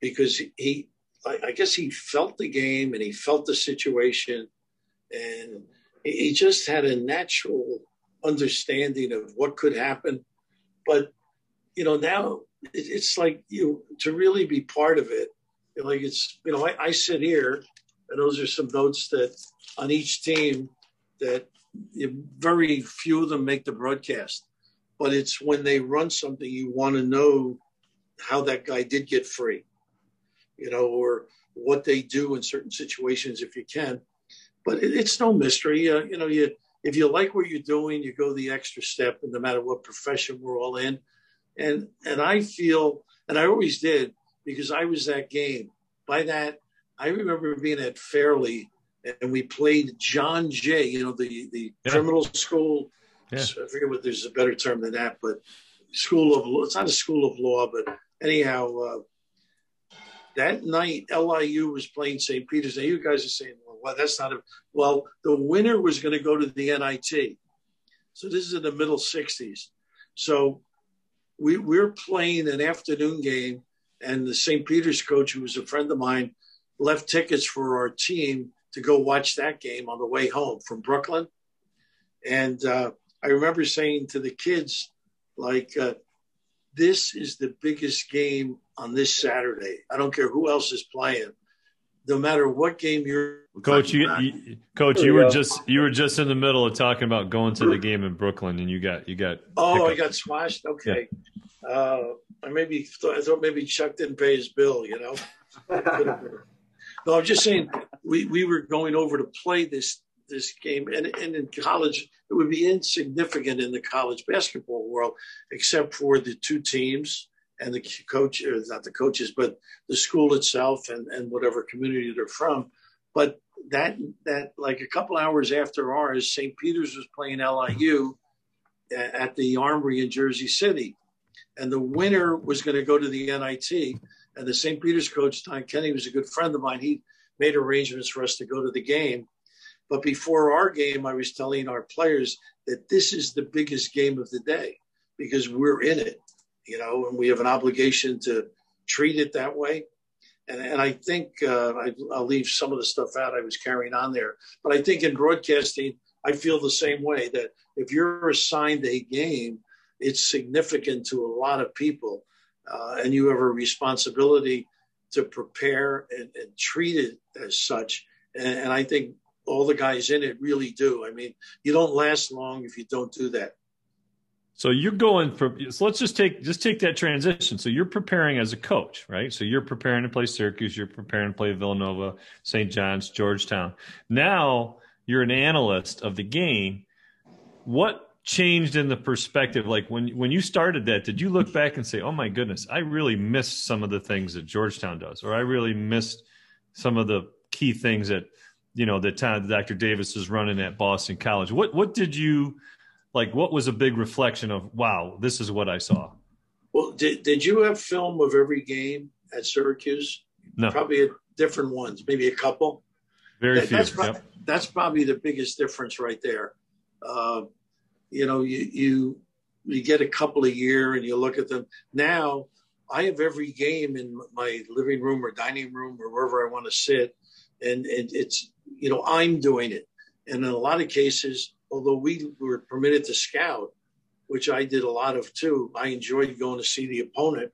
because he, I guess, he felt the game and he felt the situation, and he just had a natural understanding of what could happen. But you know, now it's like you to really be part of it. Like it's you know, I, I sit here, and those are some notes that on each team that very few of them make the broadcast. But it's when they run something, you want to know how that guy did get free, you know, or what they do in certain situations if you can. But it, it's no mystery. Uh, you know, you if you like what you're doing, you go the extra step, and no matter what profession we're all in. And and I feel, and I always did, because I was that game. By that, I remember being at Fairleigh, and we played John Jay, you know, the the yeah. criminal school. Yeah. I forget what there's a better term than that, but school of law. It's not a school of law, but anyhow, uh, that night LIU was playing St. Peter's. Now you guys are saying, well, that's not a, well, the winner was going to go to the NIT. So this is in the middle 60s. So we, we're playing an afternoon game, and the St. Peter's coach, who was a friend of mine, left tickets for our team to go watch that game on the way home from Brooklyn. And uh, I remember saying to the kids, like, uh, this is the biggest game on this Saturday. I don't care who else is playing no matter what game you're coach you, you, coach you were just you were just in the middle of talking about going to the game in brooklyn and you got you got oh i got smashed? Okay. Yeah. uh i maybe thought, i thought maybe chuck didn't pay his bill you know? No i'm just saying we we were going over to play this this game and, and in college it would be insignificant in the college basketball world except for the two teams and the coach, or not the coaches, but the school itself and, and whatever community they're from. But that that like a couple hours after ours, St. Peter's was playing LIU at the Armory in Jersey City, and the winner was going to go to the NIT. And the St. Peter's coach, Don Kenny, was a good friend of mine. He made arrangements for us to go to the game. But before our game, I was telling our players that this is the biggest game of the day because we're in it you know, and we have an obligation to treat it that way. And, and I think uh, I, will leave some of the stuff out I was carrying on there. But I think in broadcasting, I feel the same way that if you're assigned a game, it's significant to a lot of people, uh, and you have a responsibility to prepare and, and treat it as such. And, and I think all the guys in it really do. I mean, you don't last long if you don't do that. So you're going from so let's just take just take that transition. So you're preparing as a coach, right? So you're preparing to play Syracuse, you're preparing to play Villanova, St. John's, Georgetown. Now you're an analyst of the game. What changed in the perspective? Like when when you started that, did you look back and say, "Oh my goodness, I really missed some of the things that Georgetown does, or I really missed some of the key things that you know the time that Dr. Davis is running at Boston College." What what did you like what was a big reflection of wow this is what i saw well did, did you have film of every game at syracuse? No. Probably different ones maybe a couple. Very that, few that's, pro- yep. that's probably the biggest difference right there. Uh, you know you, you you get a couple a year and you look at them. Now I have every game in my living room or dining room or wherever I want to sit, and, and it's you know I'm doing it. And in a lot of cases, although we were permitted to scout, which I did a lot of too, I enjoyed going to see the opponent.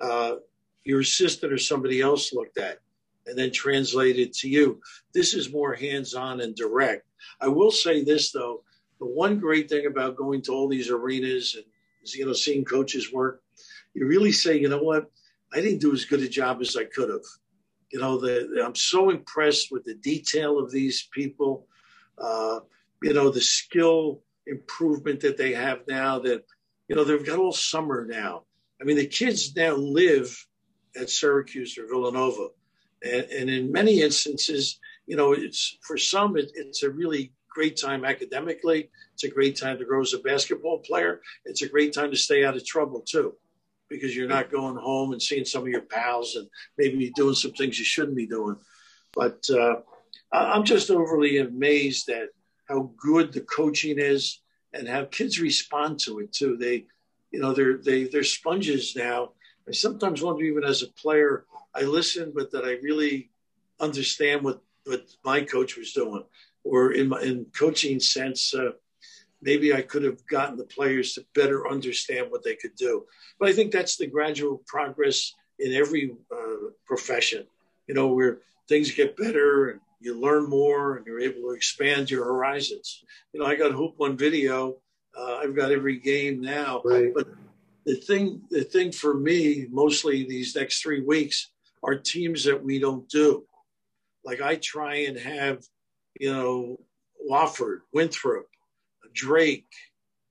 Uh, your assistant or somebody else looked at and then translated to you. This is more hands-on and direct. I will say this though, the one great thing about going to all these arenas and you know seeing coaches work, you really say, you know what, I didn't do as good a job as I could have. You know, the, I'm so impressed with the detail of these people. Uh, you know, the skill improvement that they have now. That you know they've got all summer now. I mean, the kids now live at Syracuse or Villanova, and, and in many instances, you know, it's for some it, it's a really great time academically. It's a great time to grow as a basketball player. It's a great time to stay out of trouble too, because you're not going home and seeing some of your pals and maybe doing some things you shouldn't be doing. But uh, I'm just overly amazed at how good the coaching is and how kids respond to it too. They, you know, they're they they're sponges now. I sometimes wonder, even as a player, I listen, but that I really understand what what my coach was doing or in my in coaching sense, uh, maybe I could have gotten the players to better understand what they could do. But I think that's the gradual progress in every uh, profession. You know, where things get better and you learn more and you're able to expand your horizons. You know, I got Hoop One Video. Uh, I've got every game now, right. but the thing, the thing for me, mostly these next three weeks, are teams that we don't do. Like I try and have you know, Wofford, Winthrop, Drake,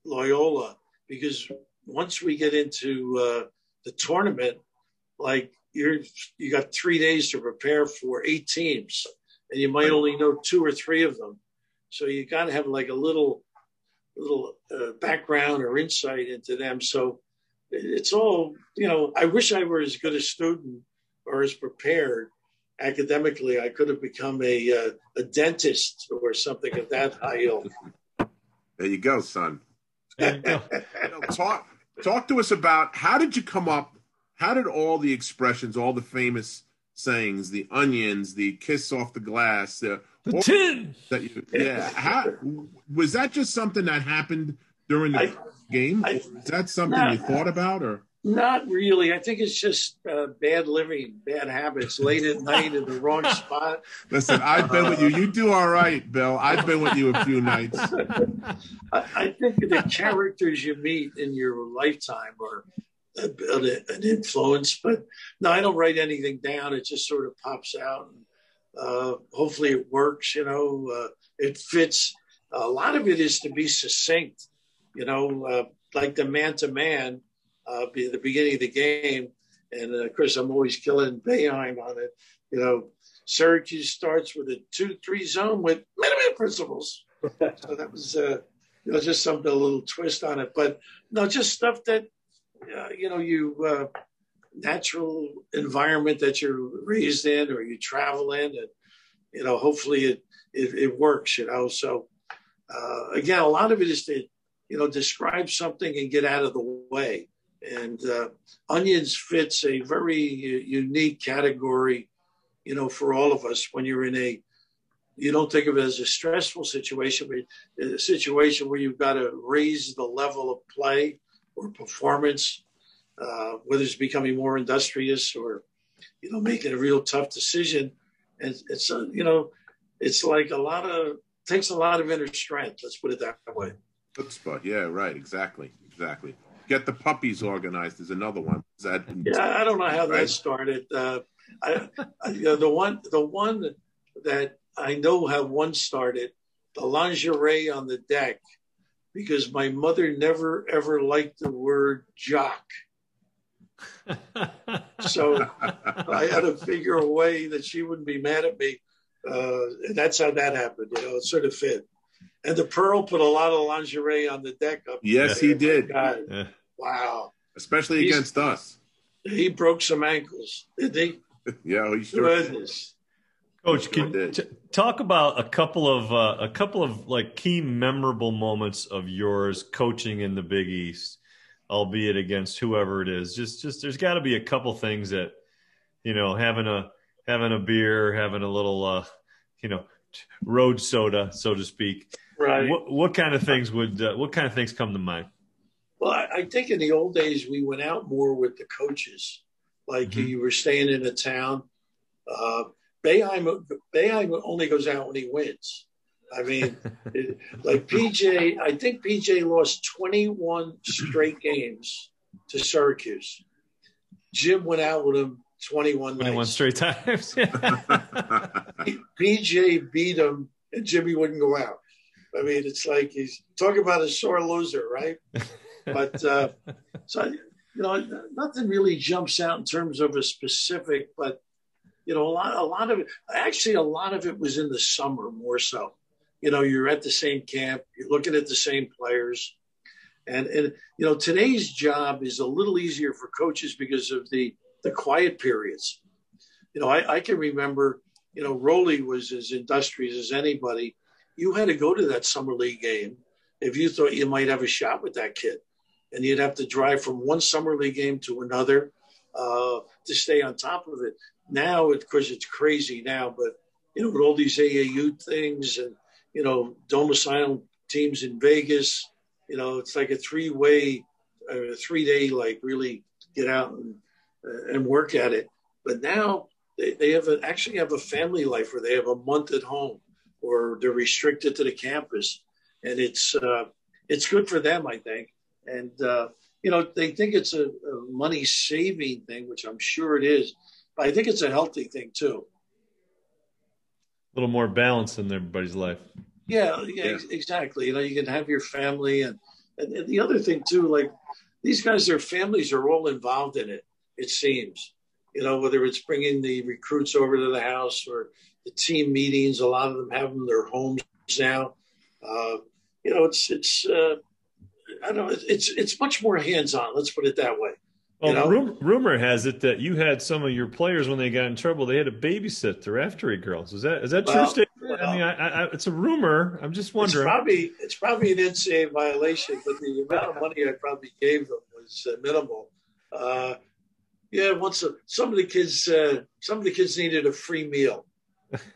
Loyola, because once we get into uh, the tournament, like you're you got three days to prepare for eight teams, and you might only know two or three of them. So you got to have like a little little uh, background or insight into them. So it's all you know. I wish I were as good a student or as prepared academically, I could have become a uh, a dentist or something of that high ilk. There you go, son. You go. talk talk to us about how did you come up? How did all the expressions, all the famous sayings, the onions, the kiss off the glass, the tin, that you, yeah, how, was that just something that happened during the I, game? I, Is that something you thought about, or not really. I think it's just uh, bad living, bad habits, late at night in the wrong spot. Listen, I've been with you. You do all right, Bill. I've been with you a few nights. I, I think the characters you meet in your lifetime are a, a, an influence. But no, I don't write anything down. It just sort of pops out. And, uh, hopefully, it works. You know, uh, it fits. A lot of it is to be succinct. You know, uh, like the man to man uh, be the beginning of the game. And uh, of course, I'm always killing Boeheim on it. You know, Syracuse starts with a two-three zone with minimum principles. so that was, uh, you know, just something a little twist on it. But no, just stuff that, uh, you know, you uh, natural environment that you're raised in or you travel in, and you know, hopefully it it, it works. You know, so uh, again, a lot of it is to you know describe something and get out of the way. And uh, onions fits a very unique category, you know, for all of us when you're in a, you don't think of it as a stressful situation, but a situation where you've got to raise the level of play or performance, uh, whether it's becoming more industrious or, you know, making a real tough decision. And it's, uh, you know, it's like a lot of, takes a lot of inner strength. Let's put it that way. Good spot. Yeah, right. Exactly. Exactly get the puppies organized is another one. Is that yeah, I don't know how right? that started. Uh, I, I, you know, the one the one that I know how one started, the lingerie on the deck, because my mother never ever liked the word jock. so I had to figure a way that she wouldn't be mad at me. Uh, and that's how that happened. You know, it sort of fit. And the Pearl put a lot of lingerie on the deck up. Yes, there. he did. Yeah. Wow. Especially He's, against us. He broke some ankles, didn't he? yeah, he sure did. Coach, can you t- talk about a couple of uh, a couple of like key memorable moments of yours coaching in the Big East albeit against whoever it is. Just just there's got to be a couple things that you know having a having a beer, having a little uh, you know road soda, so to speak. Right. What what kind of things would uh, what kind of things come to mind? Well, I, I think in the old days we went out more with the coaches. Like Mhm. you were staying in a town. Uh, Boeheim, Boeheim only goes out when he wins. I mean, it, like PJ, I think PJ lost 21 straight games to Syracuse. Jim went out with him 21 Twenty one nights. straight times. PJ beat him, and Jimmy wouldn't go out. I mean, it's like he's talking about a sore loser, right? But uh, so you know, nothing really jumps out in terms of a specific, but you know, a lot, a lot of it. Actually, a lot of it was in the summer more so. You know, you're at the same camp, you're looking at the same players, and and you know, today's job is a little easier for coaches because of the the quiet periods. You know, I, I can remember, you know, Rollie was as industrious as anybody. You had to go to that summer league game if you thought you might have a shot with that kid and you'd have to drive from one summer league game to another uh, to stay on top of it. Now, of course, it's crazy now, but you know, with all these AAU things and you know, domicile teams in Vegas, you know, it's like a three-way, uh, three-day, like really get out and uh, and work at it. But now they, they have a, actually have a family life where they have a month at home, or they're restricted to the campus, and it's uh, it's good for them, I think. And uh, you know they think it's a, a money saving thing, which I'm sure it is, but I think it's a healthy thing too. a little more balance in everybody's life. Yeah, yeah, ex- exactly. You know, you can have your family, and, and and the other thing too, like these guys, their families are all involved in it. It seems, you know, whether it's bringing the recruits over to the house or the team meetings. A lot of them have them in their homes now. Uh, you know, it's it's. Uh, I don't know. It's it's much more hands on. Let's put it that way. Well, You know? rum- rumor has it that you had some of your players when they got in trouble, they had to babysit their after girls. Is that is that true Well. I mean, I, I, it's a rumor. I'm just It's wondering. probably it's probably an NCAA violation, but the amount of money I probably gave them was uh, minimal. Uh, yeah, once a, some of the kids, uh, some of the kids needed a free meal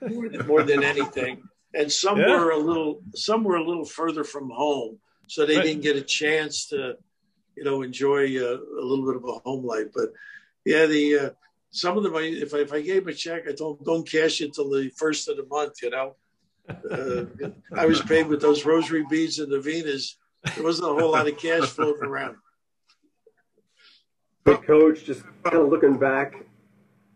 more than, more than anything, and some Yeah. were a little, some were a little further from home, so they Right. didn't get a chance to, you know, enjoy uh, a little bit of a home life. But yeah, the uh, some of them, I, if I, if I gave a check, I them don't cash it till the first of the month, you know. Uh, I was paid with those rosary beads and the Venus. There wasn't a whole lot of cash floating around. But coach, just kind of looking back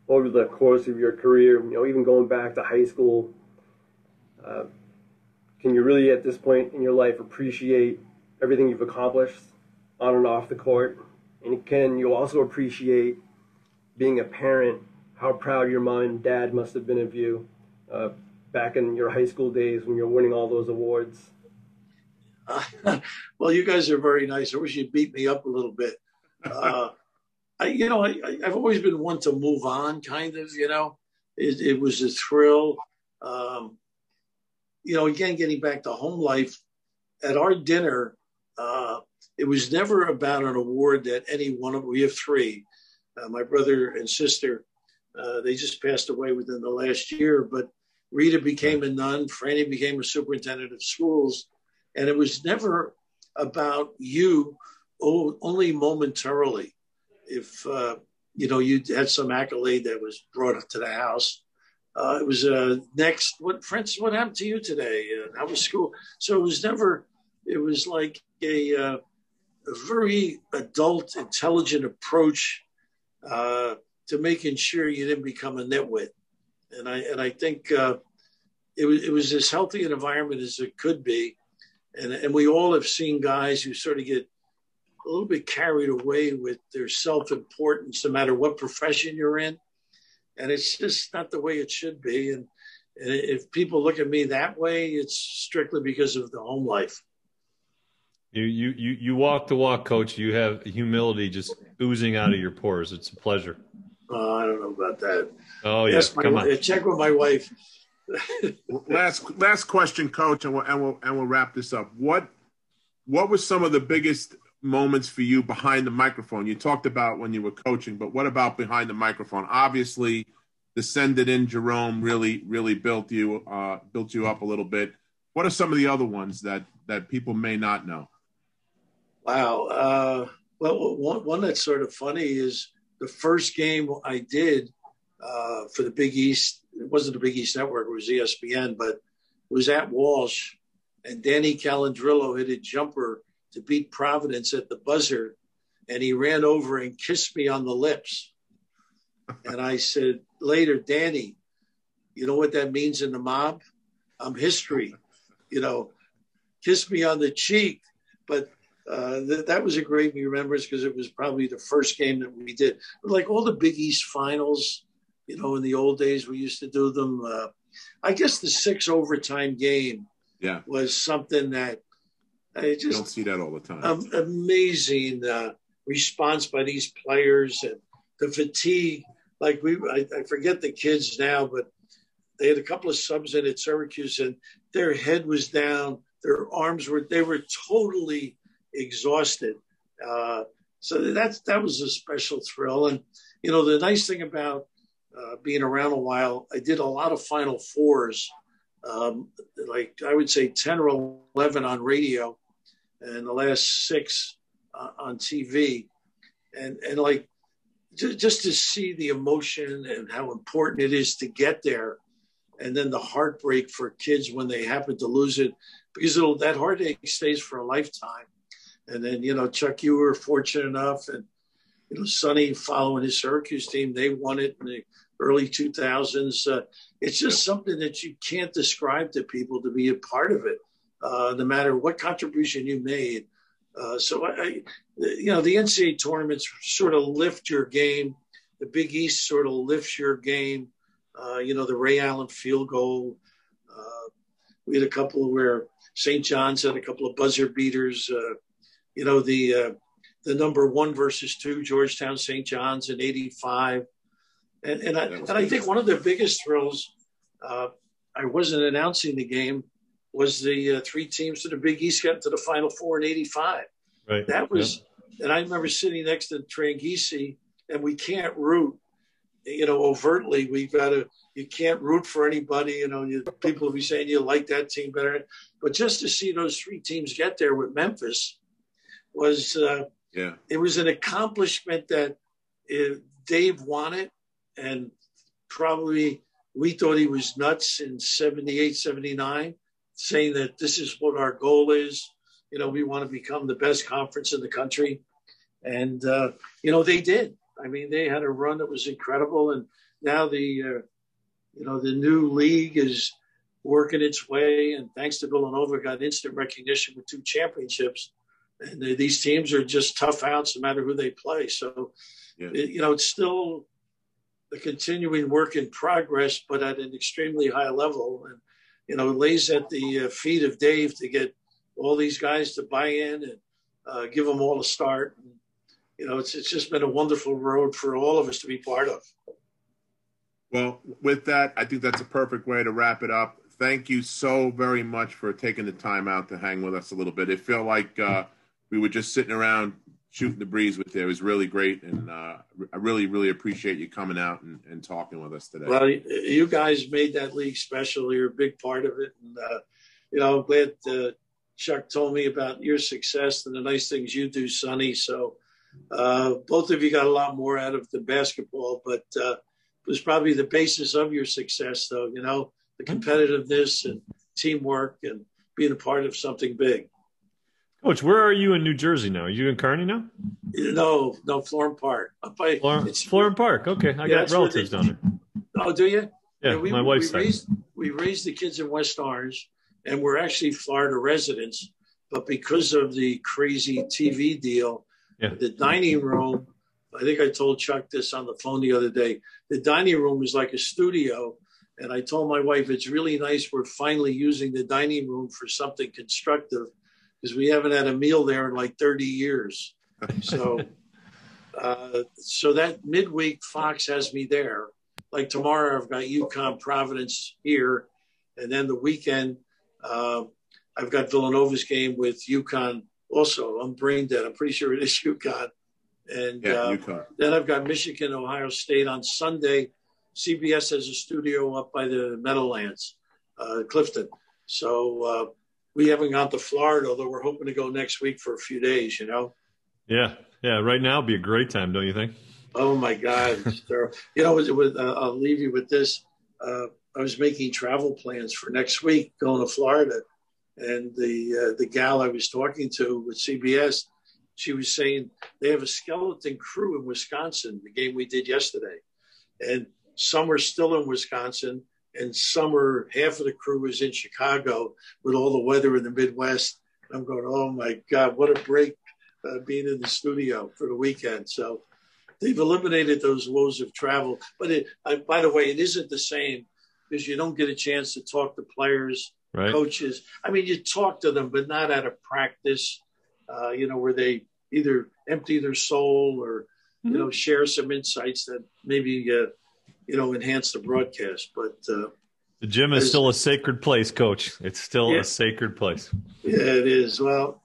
over the course of your career, you know, even going back to high school, uh, can you really at this point in your life appreciate everything you've accomplished on and off the court? And can you also appreciate being a parent, how proud your mom and dad must have been of you uh, back in your high school days when you're winning all those awards? Uh, well, you guys are very nice. I wish you'd beat me up a little bit. Uh, I, you know, I, I've always been one to move on, kind of. You know, it, it was a thrill. Um, you know, again, getting back to home life. At our dinner, uh, it was never about an award that any one of we have three. Uh, my brother and sister, uh, they just passed away within the last year. But Rita became a nun. Franny became a superintendent of schools, and it was never about you only momentarily. If uh, you know you had some accolade that was brought up to the house, uh, it was uh, next. What Francis? What happened to you today? Uh, how was school? So it was never. It was like a, a very adult, intelligent approach uh, to making sure you didn't become a nitwit. And I and I think uh, it was it was as healthy an environment as it could be. And and we all have seen guys who sort of get a little bit carried away with their self importance, no matter what profession you're in. And it's just not the way it should be. And, and if people look at me that way, it's strictly because of the home life. You you you you walk the walk, coach. You have humility just oozing out of your pores. It's a pleasure. Uh, I don't know about that. Oh yes, Ask my come wi- on. Check with my wife. last last question, coach, and we'll and we'll and we'll wrap this up. What what was some of the biggest moments for you behind the microphone? You talked about when you were coaching, but what about behind the microphone? Obviously, the send it in Jerome really really built you uh, built you up a little bit. What are some of the other ones that that people may not know? Wow. Uh, well, one, one that's sort of funny is the first game I did uh, for the Big East. It wasn't the Big East Network; it was ESPN, but it was at Walsh, and Danny Callandrillo hit a jumper to beat Providence at the buzzer, and he ran over and kissed me on the lips. and I said later, Danny, you know what that means in the mob? I'm history. You know, kiss me on the cheek. But uh, th- that was a great remembrance because it was probably the first game that we did. Like all the Big East finals, you know, in the old days, we used to do them. Uh, I guess the six overtime game yeah. was something that I just don't see that all the time. Um, amazing uh, response by these players and the fatigue. Like we, I, I, forget the kids now, but they had a couple of subs in at Syracuse, and their head was down, their arms were, they were totally exhausted. Uh, so that's that was a special thrill. And you know, the nice thing about uh, being around a while, I did a lot of Final Fours, um, like I would say ten or eleven on radio and the last six uh, on TV, and and like just, just to see the emotion and how important it is to get there, and then the heartbreak for kids when they happen to lose it, because that heartache stays for a lifetime. And then you know, Chuck, you were fortunate enough, and you know, Sonny following his Syracuse team, they won it in the early 2000s. Uh, it's just something that you can't describe to people to be a part of it uh, no matter what contribution you made. Uh, so, I, you know, the NCAA tournaments sort of lift your game. The Big East sort of lifts your game. Uh, you know, the Ray Allen field goal. Uh, we had a couple where St. John's had a couple of buzzer beaters. Uh, you know, the uh, the number one versus two, Georgetown St. John's in '85. And, and, I, and I think one of the biggest thrills, I wasn't announcing the game, was the uh, three teams to the Big East got to the Final Four in '85. Right. That was, yeah. and I remember sitting next to Tranghese, and we can't root, you know, overtly. We've got to. You can't root for anybody. You know, you, people will be saying you like that team better, but just to see those three teams get there with Memphis was, uh, yeah, it was an accomplishment that uh, Dave wanted, and probably we thought he was nuts in 78, 79 saying that this is what our goal is. You know, we want to become the best conference in the country. And, uh, you know, they did. I mean, they had a run that was incredible. And now the, uh, you know, the new league is working its way. And thanks to Villanova, got instant recognition with two championships. And they, these teams are just tough outs no matter who they play. So, yeah. it, you know, it's still a continuing work in progress, but at an extremely high level. And, you know, it lays at the uh, feet of Dave to get all these guys to buy in and uh, give them all a start. And, you know, it's it's just been a wonderful road for all of us to be part of. Well, with that, I think that's a perfect way to wrap it up. Thank you so very much for taking the time out to hang with us a little bit. It felt like uh, we were just sitting around shooting the breeze with you. It was really great, and uh, I really, really appreciate you coming out and, and, talking with us today. Well, you guys made that league special. You're a big part of it, and uh, you know, I'm glad uh, Chuck told me about your success and the nice things you do, Sonny. So uh, both of you got a lot more out of the basketball, but uh, it was probably the basis of your success, though. You know, the competitiveness and teamwork and being a part of something big. Coach, where are you in New Jersey now? Are you in Kearny now? No, no, Florham Park. Up by, Florham, Park. Okay, I yeah, got relatives they, down there. Oh, do you? Yeah, yeah we, my wife's we raised, we raised the kids in West Orange, and we're actually Florida residents. But because of the crazy TV deal, yeah. the dining room, I think I told Chuck this on the phone the other day. The dining room is like a studio. And I told my wife, it's really nice. We're finally using the dining room for something constructive because we haven't had a meal there in like 30 years. So, uh, so that midweek Fox has me there. Like tomorrow, I've got UConn Providence here, and then the weekend uh, I've got Villanova's game with UConn also, I'm brain dead. I'm pretty sure it is UConn. And Yeah, uh, UConn. then I've got Michigan, Ohio State on Sunday. CBS has a studio up by the Meadowlands, uh, Clifton. So uh, we haven't gone to Florida, although we're hoping to go next week for a few days. You know. Yeah, yeah. Right now would be a great time, don't you think? Oh my God! You know, uh, I'll leave you with this. Uh, I was making travel plans for next week, going to Florida, and the uh, the gal I was talking to with CBS, she was saying they have a skeleton crew in Wisconsin. The game we did yesterday, and some are still in Wisconsin, and summer, half of the crew is in Chicago with all the weather in the Midwest. I'm going, oh my God, what a break uh, being in the studio for the weekend. So they've eliminated those woes of travel. But it, uh, by the way, it isn't the same because you don't get a chance to talk to players, Right. coaches. I mean, you talk to them, but not at a practice, uh, you know, where they either empty their soul or, you know, share some insights that maybe, uh, you know, enhance the broadcast. But uh, The gym is still a sacred place, Coach. It's still Yeah. a sacred place. yeah, it is. Well,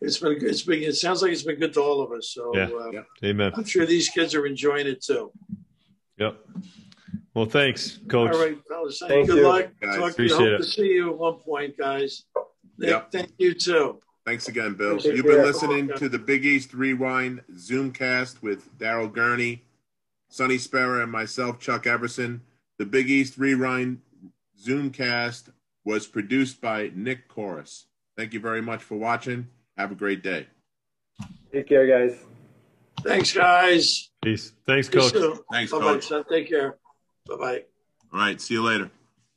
it's been, it's been, it sounds like it's been good to all of us. So Yeah. uh, Yeah. Amen. I'm sure these kids are enjoying it too. Yep. Well, thanks, Coach. All right, fellas. Thank Thank Good you. luck. Guys. Talk to you. Appreciate Hope it. to see you at one point, guys. Nick, Yep. Thank you too. Thanks again, Bill. Take You've been listening to the Big East Rewind Zoomcast with Daryl Gurney, Sonny Spera, and myself, Chuck Everson. The Big East Rewind Zoomcast was produced by Nick Chorus. Thank you very much for watching. Have a great day. Take care, guys. Thanks, guys. Peace. Thanks, See Coach. soon. Thanks, Bye-bye, Coach. son. Take care. Bye-bye. All right, see you later.